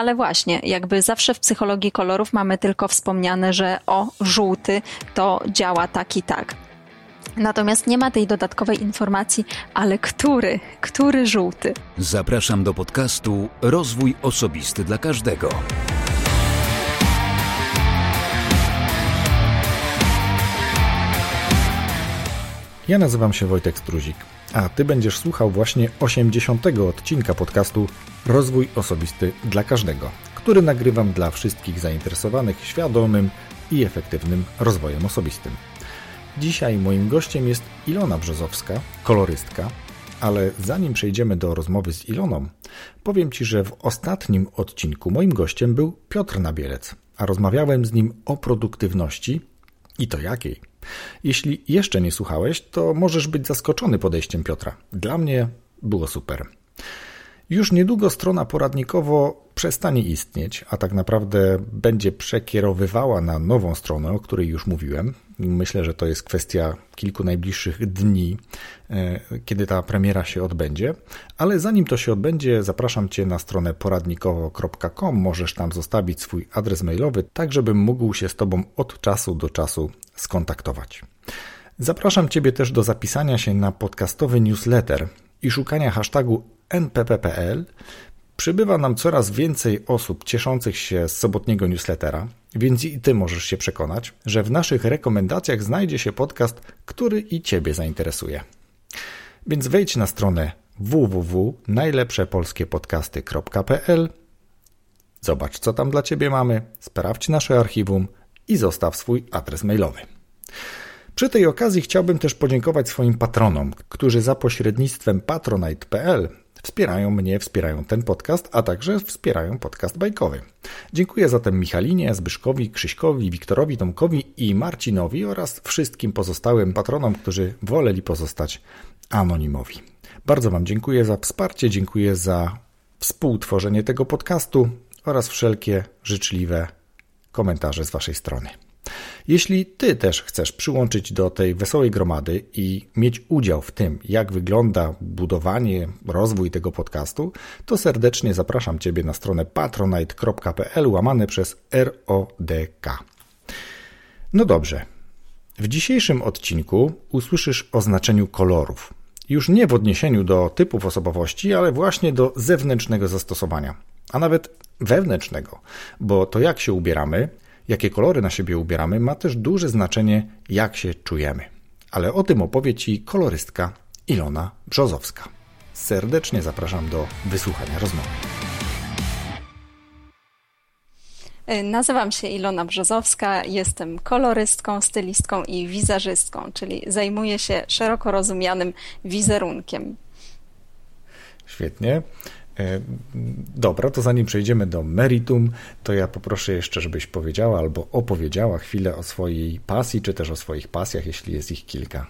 ale właśnie, jakby zawsze w psychologii kolorów mamy tylko wspomniane, że o, żółty to działa tak i tak. Natomiast nie ma tej dodatkowej informacji, ale który, który żółty. Zapraszam do podcastu Rozwój Osobisty dla Każdego. Ja nazywam się Wojtek Struzik, a Ty będziesz słuchał właśnie 80. odcinka podcastu Rozwój Osobisty dla Każdego, który nagrywam dla wszystkich zainteresowanych świadomym i efektywnym rozwojem osobistym. Dzisiaj moim gościem jest Ilona Brzozowska, kolorystka, ale zanim przejdziemy do rozmowy z Iloną, powiem Ci, że w ostatnim odcinku moim gościem był Piotr Nabielec, a rozmawiałem z nim o produktywności i to jakiej. Jeśli jeszcze nie słuchałeś, to możesz być zaskoczony podejściem Piotra. Dla mnie było super. Już niedługo strona poradnikowo przestanie istnieć, a tak naprawdę będzie przekierowywała na nową stronę, o której już mówiłem. Myślę, że to jest kwestia kilku najbliższych dni, e, kiedy ta premiera się odbędzie. Ale zanim to się odbędzie, zapraszam Cię na stronę poradnikowo.com. Możesz tam zostawić swój adres mailowy, tak żebym mógł się z Tobą od czasu do czasu skontaktować. Zapraszam Ciebie też do zapisania się na podcastowy newsletter i szukania hashtagu npp.pl. Przybywa nam coraz więcej osób cieszących się z sobotniego newslettera, więc i Ty możesz się przekonać, że w naszych rekomendacjach znajdzie się podcast, który i Ciebie zainteresuje. Więc wejdź na stronę www.najlepszepolskiepodcasty.pl Zobacz, co tam dla Ciebie mamy, sprawdź nasze archiwum i zostaw swój adres mailowy. Przy tej okazji chciałbym też podziękować swoim patronom, którzy za pośrednictwem patronite.pl wspierają mnie, wspierają ten podcast, a także wspierają podcast bajkowy. Dziękuję zatem Michalinie, Zbyszkowi, Krzyśkowi, Wiktorowi, Tomkowi i Marcinowi oraz wszystkim pozostałym patronom, którzy woleli pozostać anonimowi. Bardzo Wam dziękuję za wsparcie, dziękuję za współtworzenie tego podcastu oraz wszelkie życzliwe komentarze z Waszej strony. Jeśli Ty też chcesz przyłączyć do tej wesołej gromady i mieć udział w tym, jak wygląda budowanie, rozwój tego podcastu, to serdecznie zapraszam Ciebie na stronę patronite.pl łamane przez RODK. No dobrze. W dzisiejszym odcinku usłyszysz o znaczeniu kolorów. Już nie w odniesieniu do typów osobowości, ale właśnie do zewnętrznego zastosowania, a nawet wewnętrznego, bo to jak się ubieramy, jakie kolory na siebie ubieramy, ma też duże znaczenie, jak się czujemy. Ale o tym opowie Ci kolorystka Ilona Brzozowska. Serdecznie zapraszam do wysłuchania rozmowy. Nazywam się Ilona Brzozowska, jestem kolorystką, stylistką i wizerzystką, czyli zajmuję się szeroko rozumianym wizerunkiem. Świetnie. E, dobra, to zanim przejdziemy do meritum, to ja poproszę jeszcze, żebyś powiedziała albo opowiedziała chwilę o swojej pasji, czy też o swoich pasjach, jeśli jest ich kilka.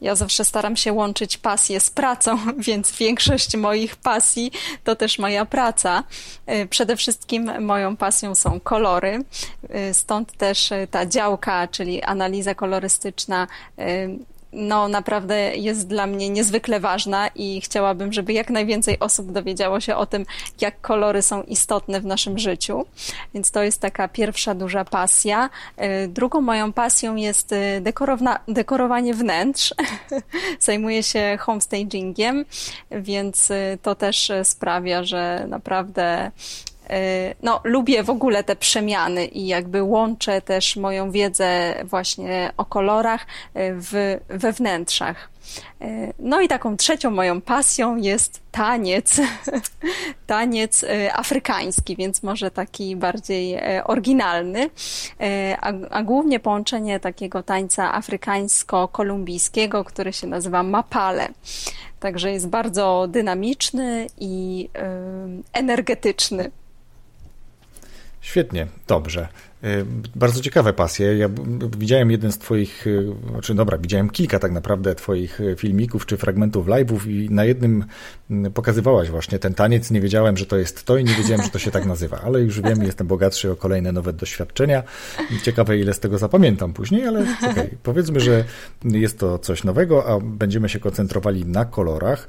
Ja zawsze staram się łączyć pasję z pracą, więc większość moich pasji to też moja praca. E, przede wszystkim moją pasją są kolory, e, stąd też ta działka, czyli analiza kolorystyczna no naprawdę jest dla mnie niezwykle ważna i chciałabym, żeby jak najwięcej osób dowiedziało się o tym, jak kolory są istotne w naszym życiu. Więc to jest taka pierwsza duża pasja. E, drugą moją pasją jest e, dekorowanie wnętrz. Zajmuję się homestagingiem, więc e, to też sprawia, że naprawdę no, lubię w ogóle te przemiany i jakby łączę też moją wiedzę właśnie o kolorach y, w, we wnętrzach. Y, no i taką trzecią moją pasją jest taniec, taniec afrykański, więc może taki bardziej oryginalny, a, a głównie połączenie takiego tańca afrykańsko-kolumbijskiego, który się nazywa mapale. Także jest bardzo dynamiczny i energetyczny. Świetnie, dobrze. Bardzo ciekawe pasje. Ja widziałem jeden z Twoich, znaczy dobra, widziałem kilka tak naprawdę Twoich filmików czy fragmentów live'ów i na jednym pokazywałaś właśnie ten taniec. Nie wiedziałem, że to jest to i nie wiedziałem, że to się tak nazywa, ale już wiem, jestem bogatszy o kolejne nowe doświadczenia. Ciekawe, ile z tego zapamiętam później, ale okej. Okay. Powiedzmy, że jest to coś nowego, a będziemy się koncentrowali na kolorach.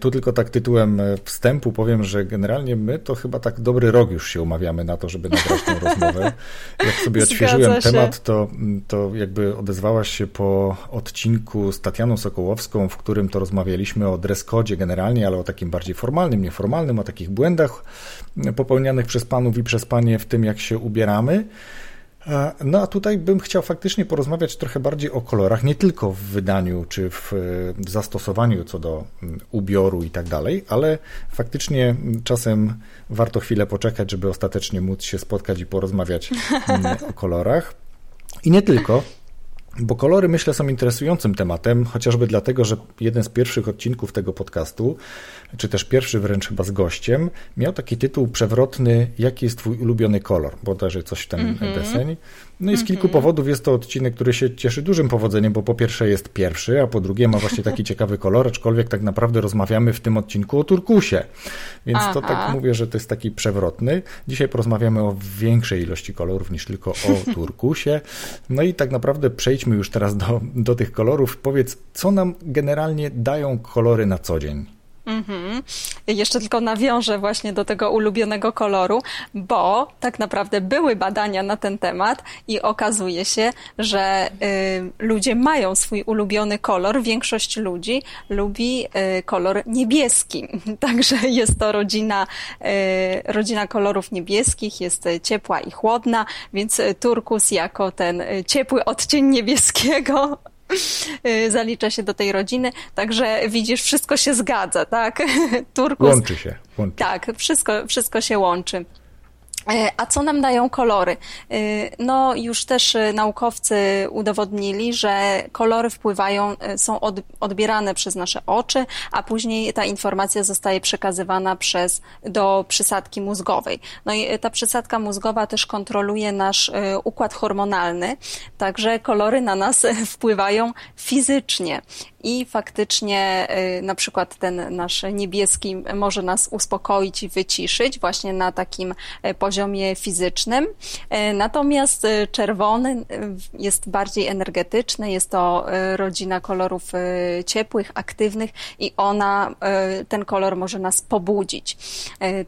Tu tylko tak tytułem wstępu powiem, że generalnie my to chyba tak dobry rok już się umawiamy na to, żeby nagrać tę rozmowę. Jak sobie odświeżyłem temat, to, to jakby odezwałaś się po odcinku z Tatianą Sokołowską, w którym to rozmawialiśmy o dress code generalnie, ale o takim bardziej formalnym, nieformalnym, o takich błędach popełnianych przez panów i przez panie w tym, jak się ubieramy. No a tutaj bym chciał faktycznie porozmawiać trochę bardziej o kolorach, nie tylko w wydaniu czy w zastosowaniu co do mm, ubioru i tak dalej, ale faktycznie czasem warto chwilę poczekać, żeby ostatecznie móc się spotkać i porozmawiać mm, o kolorach. I nie tylko, bo kolory myślę są interesującym tematem, chociażby dlatego, że jeden z pierwszych odcinków tego podcastu, czy też pierwszy wręcz chyba z gościem, miał taki tytuł przewrotny Jaki jest Twój ulubiony kolor? Bo też coś w ten mm -hmm. deseń. No i z kilku mhm. powodów jest to odcinek, który się cieszy dużym powodzeniem, bo po pierwsze jest pierwszy, a po drugie ma właśnie taki ciekawy kolor, aczkolwiek tak naprawdę rozmawiamy w tym odcinku o turkusie. Więc Aha. to tak mówię, że to jest taki przewrotny. Dzisiaj porozmawiamy o większej ilości kolorów niż tylko o turkusie. No i tak naprawdę przejdźmy już teraz do, do tych kolorów. Powiedz, co nam generalnie dają kolory na co dzień? Mhm. Jeszcze tylko nawiążę właśnie do tego ulubionego koloru, bo tak naprawdę były badania na ten temat i okazuje się, że y, ludzie mają swój ulubiony kolor. Większość ludzi lubi y, kolor niebieski. Także jest to rodzina, y, rodzina kolorów niebieskich, jest ciepła i chłodna, więc turkus jako ten ciepły odcień niebieskiego zalicza się do tej rodziny, także widzisz, wszystko się zgadza, tak? Turkus. Łączy się. Łączy. Tak, wszystko, wszystko się łączy. E, a co nam dają kolory? E, no, już też e, naukowcy udowodnili, że kolory wpływają, są odbierane przez nasze oczy, a później ta informacja zostaje przekazywana przez, do przysadki mózgowej. No i ta przysadka mózgowa też kontroluje nasz układ hormonalny, także kolory na nas wpływają fizycznie i faktycznie y, na przykład ten nasz niebieski może nas uspokoić i wyciszyć właśnie na takim y, poziomie fizycznym. Y, natomiast czerwony jest bardziej energetyczny, jest to rodzina kolorów ciepłych, aktywnych i ona, ten kolor może nas pobudzić.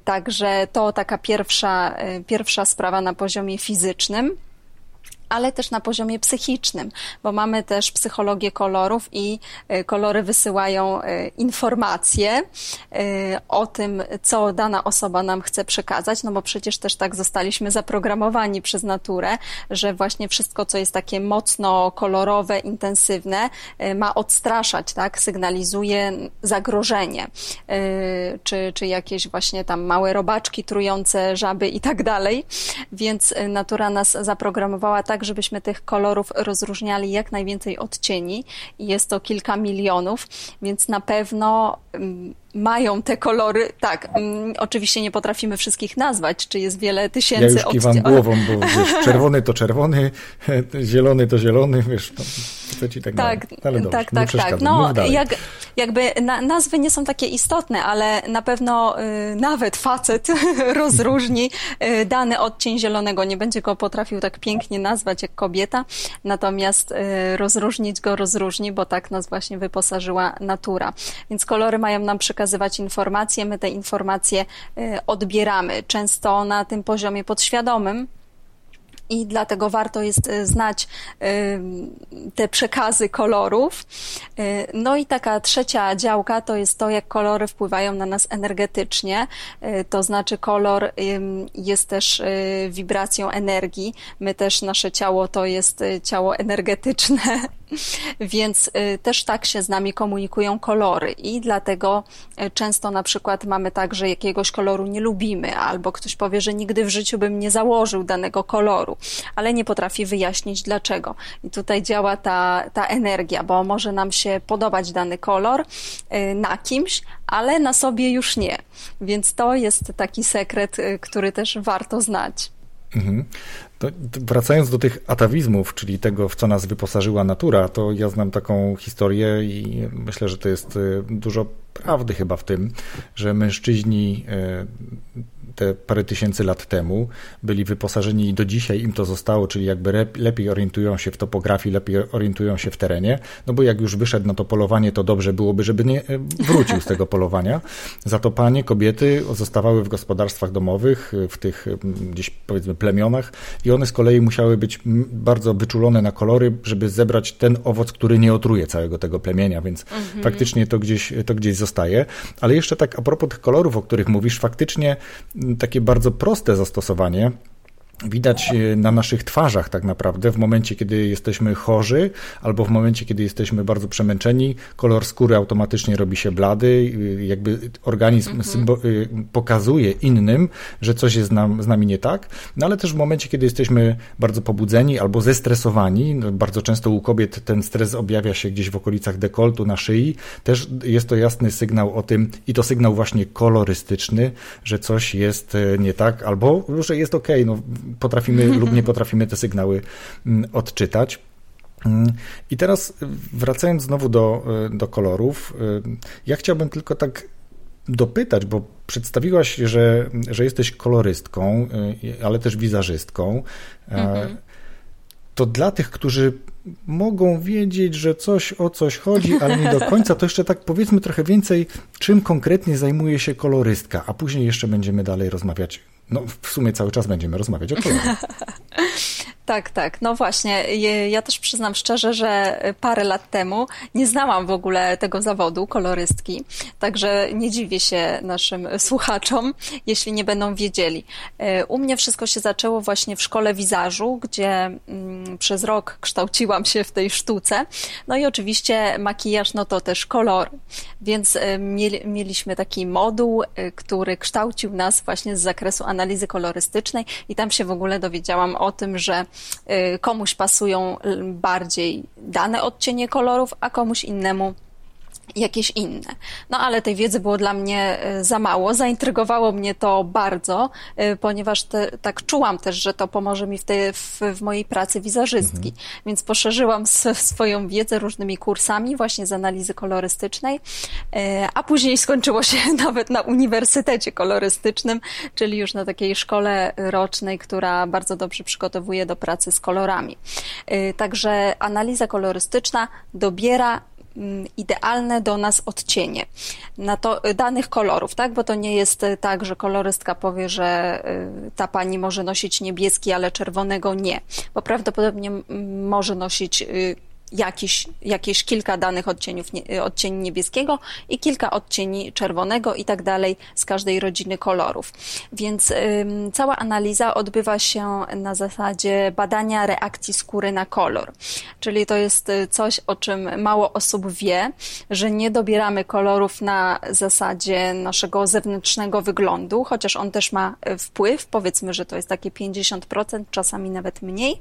Także to taka pierwsza, pierwsza sprawa na poziomie fizycznym ale też na poziomie psychicznym, bo mamy też psychologię kolorów i e, kolory wysyłają e, informacje e, o tym, co dana osoba nam chce przekazać, no bo przecież też tak zostaliśmy zaprogramowani przez naturę, że właśnie wszystko, co jest takie mocno kolorowe, intensywne, ma odstraszać, tak, sygnalizuje zagrożenie, czy, czy jakieś właśnie tam małe robaczki trujące, żaby i tak dalej, więc natura nas zaprogramowała tak, tak, żebyśmy tych kolorów rozróżniali jak najwięcej odcieni jest to kilka milionów, więc na pewno mm, mają te kolory. Tak, mm, oczywiście nie potrafimy wszystkich nazwać, czy jest wiele tysięcy Ja już kiwam odci- głową, bo wiesz, czerwony to czerwony, zielony to zielony, wiesz, to, to ci tak Tak, ale dobrze, tak, tak, tak. No, jak, jakby na, nazwy nie są takie istotne, ale na pewno y, nawet facet rozróżni y, dany odcień zielonego. Nie będzie go potrafił tak pięknie nazwać jak kobieta, natomiast y, rozróżnić go rozróżni, bo tak nas właśnie wyposażyła natura. Więc kolory mają nam przekazać przekazywać informacje, my te informacje y, odbieramy, często na tym poziomie podświadomym, i dlatego warto jest y, znać y, te przekazy kolorów. No i taka trzecia działka to jest to, jak kolory wpływają na nas energetycznie. To znaczy kolor jest też wibracją energii. My też, nasze ciało to jest ciało energetyczne Więc y, też tak się z nami komunikują kolory i dlatego y, często na przykład mamy tak, że jakiegoś koloru nie lubimy, albo ktoś powie, że nigdy w życiu bym nie założył danego koloru, ale nie potrafi wyjaśnić dlaczego. I tutaj działa ta, ta energia, bo może nam się podobać dany kolor y, na kimś, ale na sobie już nie. Więc to jest taki sekret, który też warto znać. Mhm. To, wracając do tych atawizmów, czyli tego, w co nas wyposażyła natura, to ja znam taką historię i myślę, że to jest y, dużo prawdy chyba w tym, że mężczyźni y, te parę tysięcy lat temu byli wyposażeni i do dzisiaj im to zostało, czyli jakby lepiej orientują się w topografii, lepiej orientują się w terenie, no bo jak już wyszedł na to polowanie, to dobrze byłoby, żeby nie e, wrócił z tego polowania. Za to panie, kobiety zostawały w gospodarstwach domowych, w tych gdzieś powiedzmy plemionach i one z kolei musiały być bardzo wyczulone na kolory, żeby zebrać ten owoc, który nie otruje całego tego plemienia, więc mhm. faktycznie to gdzieś, to gdzieś zostaje. Ale jeszcze tak a propos tych kolorów, o których mówisz, faktycznie takie bardzo proste zastosowanie widać e, na naszych twarzach tak naprawdę w momencie, kiedy jesteśmy chorzy albo w momencie, kiedy jesteśmy bardzo przemęczeni, kolor skóry automatycznie robi się blady, jakby organizm mhm. pokazuje innym, że coś jest nam, z nami nie tak, no ale też w momencie, kiedy jesteśmy bardzo pobudzeni albo zestresowani, no bardzo często u kobiet ten stres objawia się gdzieś w okolicach dekoltu, na szyi, też jest to jasny sygnał o tym i to sygnał właśnie kolorystyczny, że coś jest e, nie tak albo, że jest ok, no potrafimy lub nie potrafimy te sygnały mm, odczytać. Mm, I teraz wracając znowu do, e, do kolorów, e, ja chciałbym tylko tak dopytać, bo przedstawiłaś, że, że jesteś kolorystką, e, ale też wizerzystką. Mhm. To dla tych, którzy mogą wiedzieć, że coś o coś chodzi, ale nie do końca, to jeszcze tak powiedzmy trochę więcej, czym konkretnie zajmuje się kolorystka, a później jeszcze będziemy dalej rozmawiać no, w sumie cały czas będziemy rozmawiać o kolorach. Tak, tak. No właśnie, ja też przyznam szczerze, że parę lat temu nie znałam w ogóle tego zawodu kolorystki, także nie dziwię się naszym słuchaczom, jeśli nie będą wiedzieli. E, u mnie wszystko się zaczęło właśnie w szkole wizażu, gdzie mm, przez rok kształciłam się w tej sztuce. No i oczywiście makijaż, no to też kolor. Więc e, mieliśmy taki moduł, e, który kształcił nas właśnie z zakresu analizy kolorystycznej i tam się w ogóle dowiedziałam o tym, że komuś pasują bardziej dane odcienie kolorów, a komuś innemu jakieś inne. No ale tej wiedzy było dla mnie e, za mało. Zaintrygowało mnie to bardzo, e, ponieważ te, tak czułam też, że to pomoże mi w, tej, w, w mojej pracy wizerzystki. Mhm. Więc poszerzyłam swoją wiedzę różnymi kursami właśnie z analizy kolorystycznej, e, a później skończyło się nawet na Uniwersytecie Kolorystycznym, czyli już na takiej szkole rocznej, która bardzo dobrze przygotowuje do pracy z kolorami. Także analiza kolorystyczna dobiera idealne do nas odcienie na to, danych kolorów, tak? Bo to nie jest tak, że kolorystka powie, że y, ta pani może nosić niebieski, ale czerwonego nie, bo prawdopodobnie może nosić y, jakiś, jakieś kilka danych odcieniów, odcieni niebieskiego i kilka odcieni czerwonego i tak dalej z każdej rodziny kolorów. Więc ym, cała analiza odbywa się na zasadzie badania reakcji skóry na kolor. Czyli to jest y, coś, o czym mało osób wie, że nie dobieramy kolorów na zasadzie naszego zewnętrznego wyglądu, chociaż on też ma y, wpływ, powiedzmy, że to jest takie 50%, czasami nawet mniej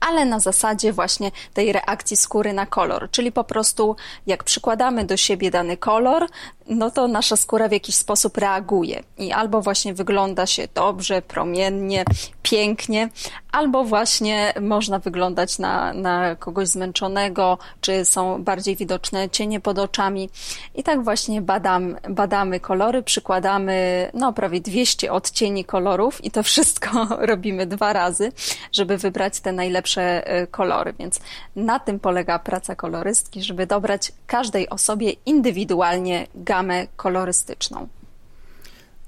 ale na zasadzie właśnie tej reakcji skóry na kolor, czyli po prostu jak przykładamy do siebie dany kolor, no to nasza skóra w jakiś sposób reaguje i albo właśnie wygląda się dobrze, promiennie, pięknie, albo właśnie można wyglądać na, na kogoś zmęczonego, czy są bardziej widoczne cienie pod oczami. I tak właśnie badam, badamy kolory, przykładamy no, prawie 200 odcieni kolorów i to wszystko robimy dwa razy, żeby wybrać te najlepsze e, kolory. Więc na tym polega praca kolorystki, żeby dobrać każdej osobie indywidualnie gamę kolorystyczną.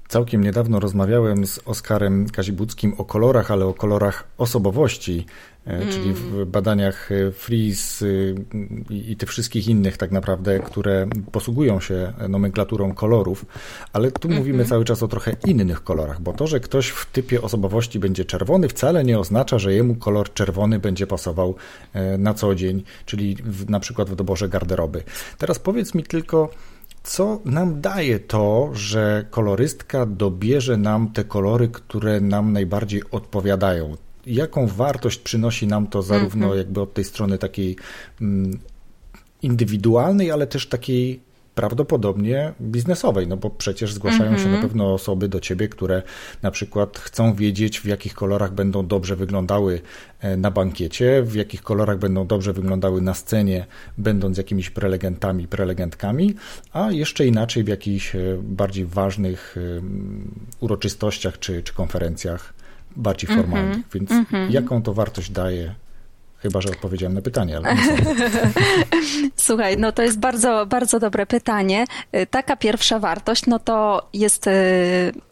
Całkiem niedawno rozmawiałem z Oskarem Kazibuckim o kolorach, ale o kolorach osobowości, mm. czyli w badaniach e, Freeze i tych wszystkich innych tak naprawdę, które posługują się nomenklaturą kolorów, ale tu mm -hmm. mówimy cały czas o trochę innych kolorach, bo to, że ktoś w typie osobowości będzie czerwony wcale nie oznacza, że jemu kolor czerwony będzie pasował na co dzień, czyli w, na przykład w doborze garderoby. Teraz powiedz mi tylko, co nam daje to, że kolorystka dobierze nam te kolory, które nam najbardziej odpowiadają? Jaką wartość przynosi nam to zarówno -hmm. jakby od tej strony takiej mm, indywidualnej, ale też takiej prawdopodobnie biznesowej, no bo przecież zgłaszają mm -hmm. się na mhm. pewno osoby do ciebie, które na przykład chcą wiedzieć, w jakich kolorach będą dobrze wyglądały e, na bankiecie, w jakich kolorach będą dobrze wyglądały na scenie, będąc jakimiś prelegentami, prelegentkami, a jeszcze inaczej w jakichś e, bardziej ważnych uroczystościach czy, czy konferencjach bardziej formalnych. Mm -hmm. Więc mm -hmm. jaką to wartość daje Chyba, że odpowiedziałem na pytanie, ale Słuchaj, no to jest bardzo, bardzo dobre pytanie. Taka pierwsza wartość, no to jest, y,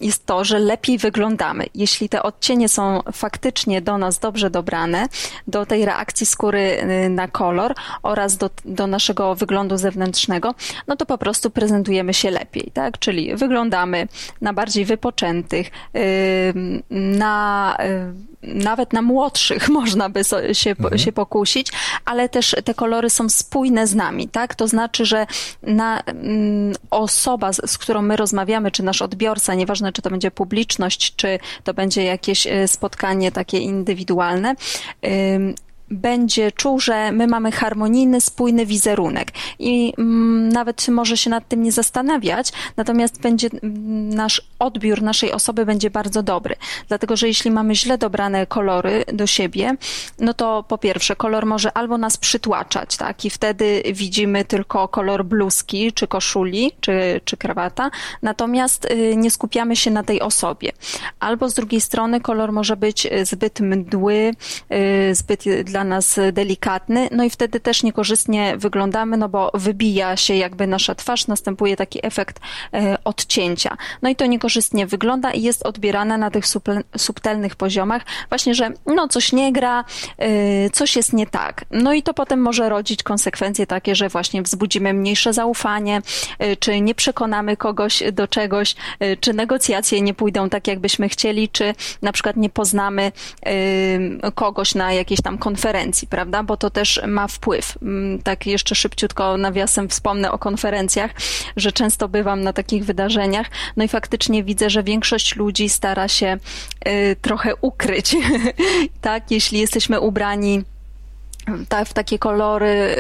jest to, że lepiej wyglądamy. Jeśli te odcienie są faktycznie do nas dobrze dobrane, do tej reakcji skóry y, na kolor oraz do, do naszego wyglądu zewnętrznego, no to po prostu prezentujemy się lepiej, tak? Czyli wyglądamy na bardziej wypoczętych, na nawet na młodszych można by się, mhm. się pokusić, ale też te kolory są spójne z nami, tak? To znaczy, że na, mm, osoba, z, z którą my rozmawiamy, czy nasz odbiorca, nieważne czy to będzie publiczność, czy to będzie jakieś e, spotkanie takie indywidualne, będzie czuł, że my mamy harmonijny, spójny wizerunek i mm, nawet może się nad tym nie zastanawiać, natomiast będzie mm, nasz odbiór naszej osoby będzie bardzo dobry. Dlatego, że jeśli mamy źle dobrane kolory do siebie, no to po pierwsze, kolor może albo nas przytłaczać, tak, i wtedy widzimy tylko kolor bluzki, czy koszuli, czy, czy krawata, natomiast y, nie skupiamy się na tej osobie. Albo z drugiej strony kolor może być zbyt mdły, y, zbyt dla dla nas delikatny, no i wtedy też niekorzystnie wyglądamy, no bo wybija się jakby nasza twarz, następuje taki efekt e, odcięcia. No i to niekorzystnie wygląda i jest odbierane na tych subtelnych poziomach, właśnie, że no coś nie gra, e, coś jest nie tak. No i to potem może rodzić konsekwencje takie, że właśnie wzbudzimy mniejsze zaufanie, e, czy nie przekonamy kogoś do czegoś, czy negocjacje nie pójdą tak, jakbyśmy chcieli, czy na przykład nie poznamy kogoś na jakiejś tam konferencji, konferencji, prawda? Bo to też ma wpływ. Mm, tak jeszcze szybciutko nawiasem wspomnę o konferencjach, że często bywam na takich wydarzeniach, no i faktycznie widzę, że większość ludzi stara się y, trochę ukryć, tak? Jeśli jesteśmy ubrani w takie kolory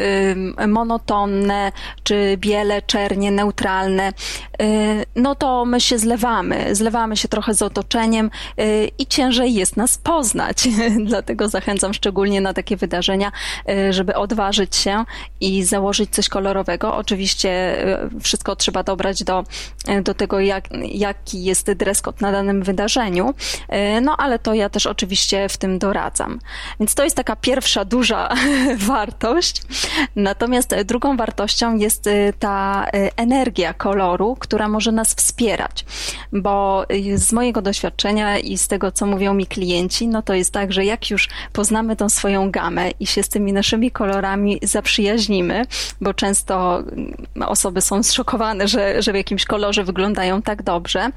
monotonne, czy biele, czernie, neutralne, y, no to my się zlewamy, zlewamy się trochę z otoczeniem y, i ciężej jest nas poznać. Dlatego zachęcam szczególnie na takie wydarzenia, y, żeby odważyć się i założyć coś kolorowego. Oczywiście wszystko trzeba dobrać do, do tego, jak, jaki jest dress code na danym wydarzeniu, no ale to ja też oczywiście w tym doradzam. Więc to jest taka pierwsza duża wartość. Natomiast drugą wartością jest y, ta y, energia koloru, która może nas wspierać, bo z mojego doświadczenia i z tego, co mówią mi klienci, no to jest tak, że jak już poznamy tą swoją gamę i się z tymi naszymi kolorami zaprzyjaźnimy, bo często osoby są zszokowane, że, że w jakimś kolorze wyglądają tak dobrze,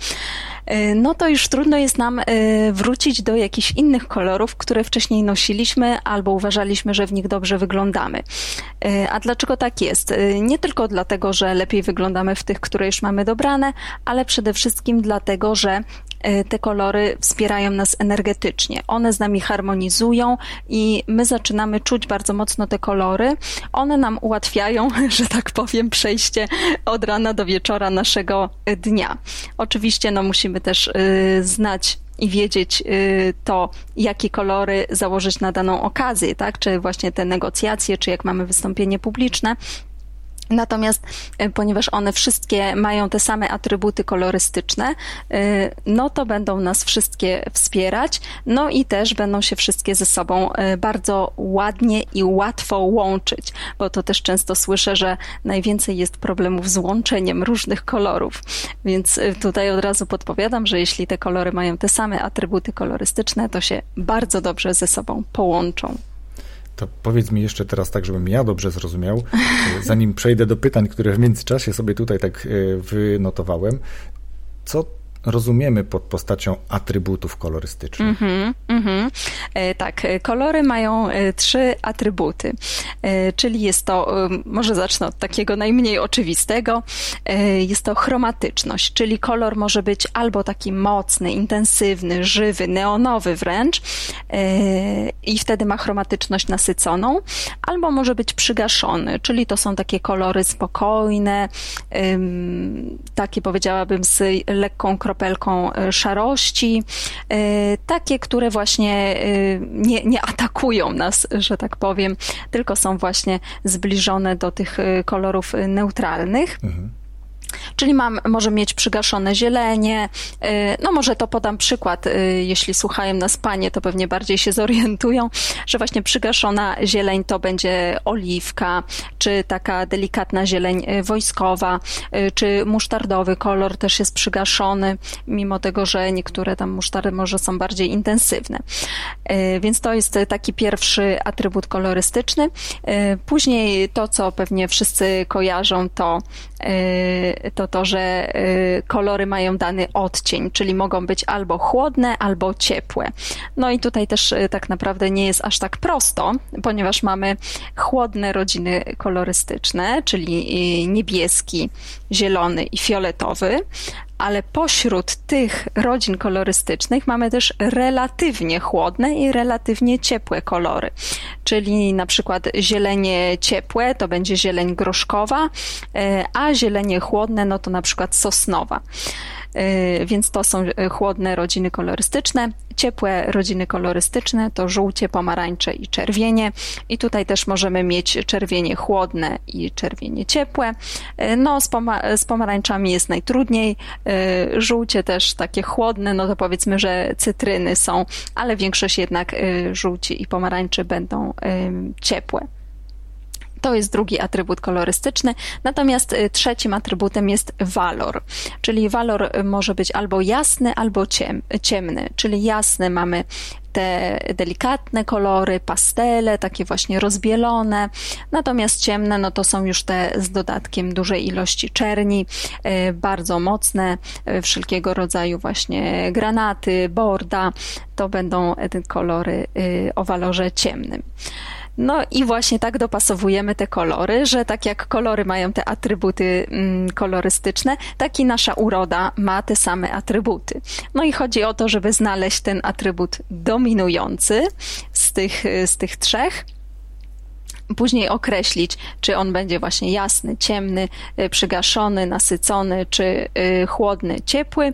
no to już trudno jest nam wrócić do jakichś innych kolorów, które wcześniej nosiliśmy albo uważaliśmy, że w nich dobrze wyglądamy. E, a dlaczego tak jest? E, nie tylko dlatego, że lepiej wyglądamy w tych, które już mamy dobrane, ale przede wszystkim dlatego, że e, te kolory wspierają nas energetycznie. One z nami harmonizują i my zaczynamy czuć bardzo mocno te kolory. One nam ułatwiają, że tak powiem, przejście od rana do wieczora naszego dnia. Oczywiście no, musimy też znać i wiedzieć y, to, jakie kolory założyć na daną okazję, tak? Czy właśnie te negocjacje, czy jak mamy wystąpienie publiczne, Natomiast e, ponieważ one wszystkie mają te same atrybuty kolorystyczne, e, no to będą nas wszystkie wspierać, no i też będą się wszystkie ze sobą e, bardzo ładnie i łatwo łączyć, bo to też często słyszę, że najwięcej jest problemów z łączeniem różnych kolorów. Więc tutaj od razu podpowiadam, że jeśli te kolory mają te same atrybuty kolorystyczne, to się bardzo dobrze ze sobą połączą. To powiedz mi jeszcze teraz tak, żebym ja dobrze zrozumiał, zanim przejdę do pytań, które w międzyczasie sobie tutaj tak e, wynotowałem. Co rozumiemy pod postacią atrybutów kolorystycznych? Mm-hmm, mm-hmm. Tak, kolory mają trzy atrybuty, czyli jest to, może zacznę od takiego najmniej oczywistego, jest to chromatyczność, czyli kolor może być albo taki mocny, intensywny, żywy, neonowy wręcz i wtedy ma chromatyczność nasyconą, albo może być przygaszony, czyli to są takie kolory spokojne, takie powiedziałabym z lekką kropelką e, szarości, e, takie, które właśnie e, nie, nie atakują nas, że tak powiem, tylko są właśnie zbliżone do tych kolorów neutralnych. Mhm. Czyli mam, może mieć przygaszone zielenie. Y, no może to podam przykład, y, jeśli słuchają nas panie, to pewnie bardziej się zorientują, że właśnie przygaszona zieleń to będzie oliwka, czy taka delikatna zieleń y, wojskowa, czy musztardowy kolor też jest przygaszony, mimo tego, że niektóre tam musztardy może są bardziej intensywne. Więc to jest taki pierwszy atrybut kolorystyczny. Później to, co pewnie wszyscy kojarzą, to to to, że y, kolory mają dany odcień, czyli mogą być albo chłodne, albo ciepłe. No i tutaj też y, tak naprawdę nie jest aż tak prosto, ponieważ mamy chłodne rodziny kolorystyczne, czyli y, niebieski, zielony i fioletowy, ale pośród tych rodzin kolorystycznych mamy też relatywnie chłodne i relatywnie ciepłe kolory. Czyli na przykład zielenie ciepłe to będzie zieleń groszkowa, e, a zielenie chłodne no to na przykład sosnowa. Y, więc to są y, chłodne rodziny kolorystyczne. Ciepłe rodziny kolorystyczne to żółcie, pomarańcze i czerwienie. I tutaj też możemy mieć czerwienie chłodne i czerwienie ciepłe. Y, no, z, poma z pomarańczami jest najtrudniej. Żółcie też takie chłodne, no to powiedzmy, że cytryny są, ale większość jednak żółci i pomarańczy będą ciepłe. To jest drugi atrybut kolorystyczny. Natomiast y, trzecim atrybutem jest walor, czyli walor y, może być albo jasny, albo ciem, ciemny. Czyli jasny mamy te delikatne kolory, pastele, takie właśnie rozbielone, natomiast ciemne no to są już te z dodatkiem dużej ilości czerni, y, bardzo mocne, wszelkiego rodzaju właśnie granaty, borda, to będą kolory o walorze ciemnym. No i właśnie tak dopasowujemy te kolory, że tak jak kolory mają te atrybuty mm, kolorystyczne, tak i nasza uroda ma te same atrybuty. No i chodzi o to, żeby znaleźć ten atrybut dominujący z tych, z tych trzech później określić, czy on będzie właśnie jasny, ciemny, y, przygaszony, nasycony, czy y, chłodny, ciepły.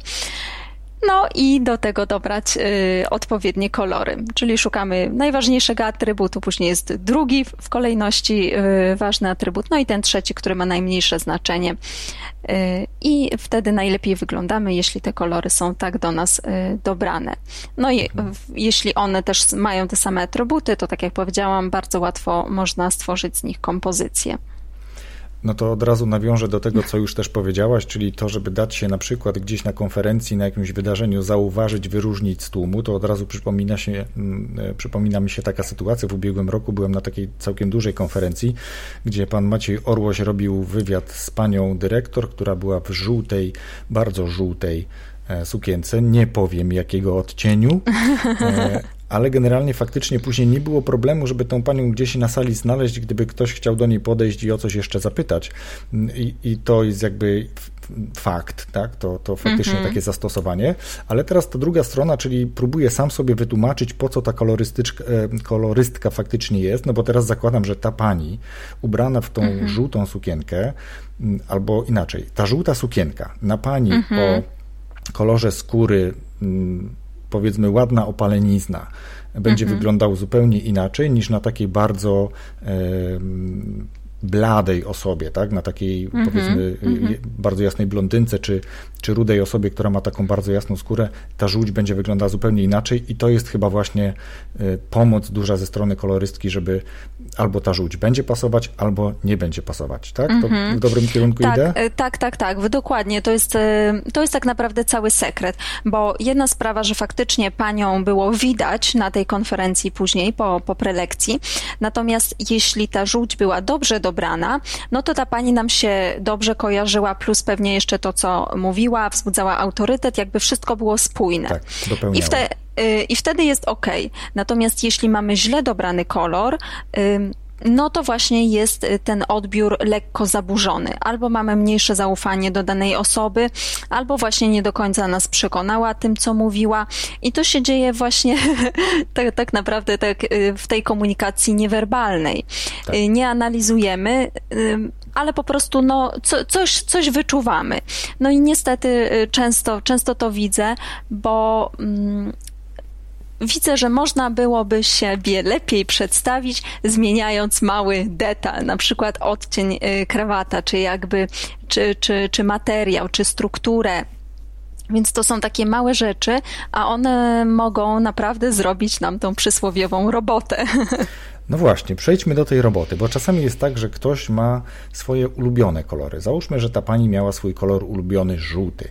No i do tego dobrać y, odpowiednie kolory, czyli szukamy najważniejszego atrybutu, później jest drugi w kolejności y, ważny atrybut, no i ten trzeci, który ma najmniejsze znaczenie. Y, I wtedy najlepiej wyglądamy, jeśli te kolory są tak do nas y, dobrane. No i mhm. jeśli one też mają te same atrybuty, to tak jak powiedziałam, bardzo łatwo można stworzyć z nich kompozycję. No to od razu nawiążę do tego, co już też powiedziałaś, czyli to, żeby dać się na przykład gdzieś na konferencji, na jakimś wydarzeniu zauważyć, wyróżnić z tłumu, to od razu przypomina, się, mm, e, przypomina mi się taka sytuacja. W ubiegłym roku byłem na takiej całkiem dużej konferencji, gdzie pan Maciej Orłoś robił wywiad z panią dyrektor, która była w żółtej, bardzo żółtej e, sukience, nie powiem jakiego odcieniu, e, ale generalnie faktycznie później nie było problemu, żeby tą panią gdzieś na sali znaleźć, gdyby ktoś chciał do niej podejść i o coś jeszcze zapytać. I, i to jest jakby fakt, tak? To, to faktycznie mm -hmm. takie zastosowanie. Ale teraz ta druga strona, czyli próbuję sam sobie wytłumaczyć, po co ta kolorystyczka, e, kolorystka faktycznie jest, no bo teraz zakładam, że ta pani ubrana w tą mm -hmm. żółtą sukienkę, albo inaczej, ta żółta sukienka na pani mm -hmm. o kolorze skóry powiedzmy ładna opalenizna będzie mhm. wyglądał zupełnie inaczej niż na takiej bardzo bladej osobie, tak? na takiej mm -hmm, powiedzmy mm -hmm. bardzo jasnej blondynce, czy, czy rudej osobie, która ma taką bardzo jasną skórę, ta żółć będzie wyglądała zupełnie inaczej i to jest chyba właśnie y, pomoc duża ze strony kolorystki, żeby albo ta żółć będzie pasować, albo nie będzie pasować, tak? Mm -hmm. To mhm. w dobrym kierunku tak, idę? Y, tak, tak, tak, dokładnie. To jest, y, to jest tak naprawdę cały sekret, bo jedna sprawa, że faktycznie panią było widać na tej konferencji później, po, po prelekcji, natomiast jeśli ta żółć była dobrze do dobrana, no to ta pani nam się dobrze kojarzyła, plus pewnie jeszcze to, co mówiła, wzbudzała autorytet, jakby wszystko było spójne. Tak, I, wte, y, I wtedy jest ok. Natomiast jeśli mamy źle dobrany kolor, no to właśnie jest y, ten odbiór lekko zaburzony. Albo mamy mniejsze zaufanie do danej osoby, albo właśnie nie do końca nas przekonała tym, co mówiła. I to się dzieje właśnie tak, tak naprawdę tak y, w tej komunikacji niewerbalnej. Tak. Y, nie analizujemy, ale po prostu no, co, coś, coś wyczuwamy. No i niestety często, często to widzę, bo mm, widzę, że można byłoby siebie lepiej przedstawić, zmieniając mały detal, na przykład odcień y, krawata, czy jakby, czy, czy, czy materiał, czy strukturę. Więc to są takie małe rzeczy, a one mogą naprawdę zrobić nam tą przysłowiową robotę. No właśnie, przejdźmy do tej roboty, bo czasami jest tak, że ktoś ma swoje ulubione kolory. Załóżmy, że ta pani miała swój kolor ulubiony żółty.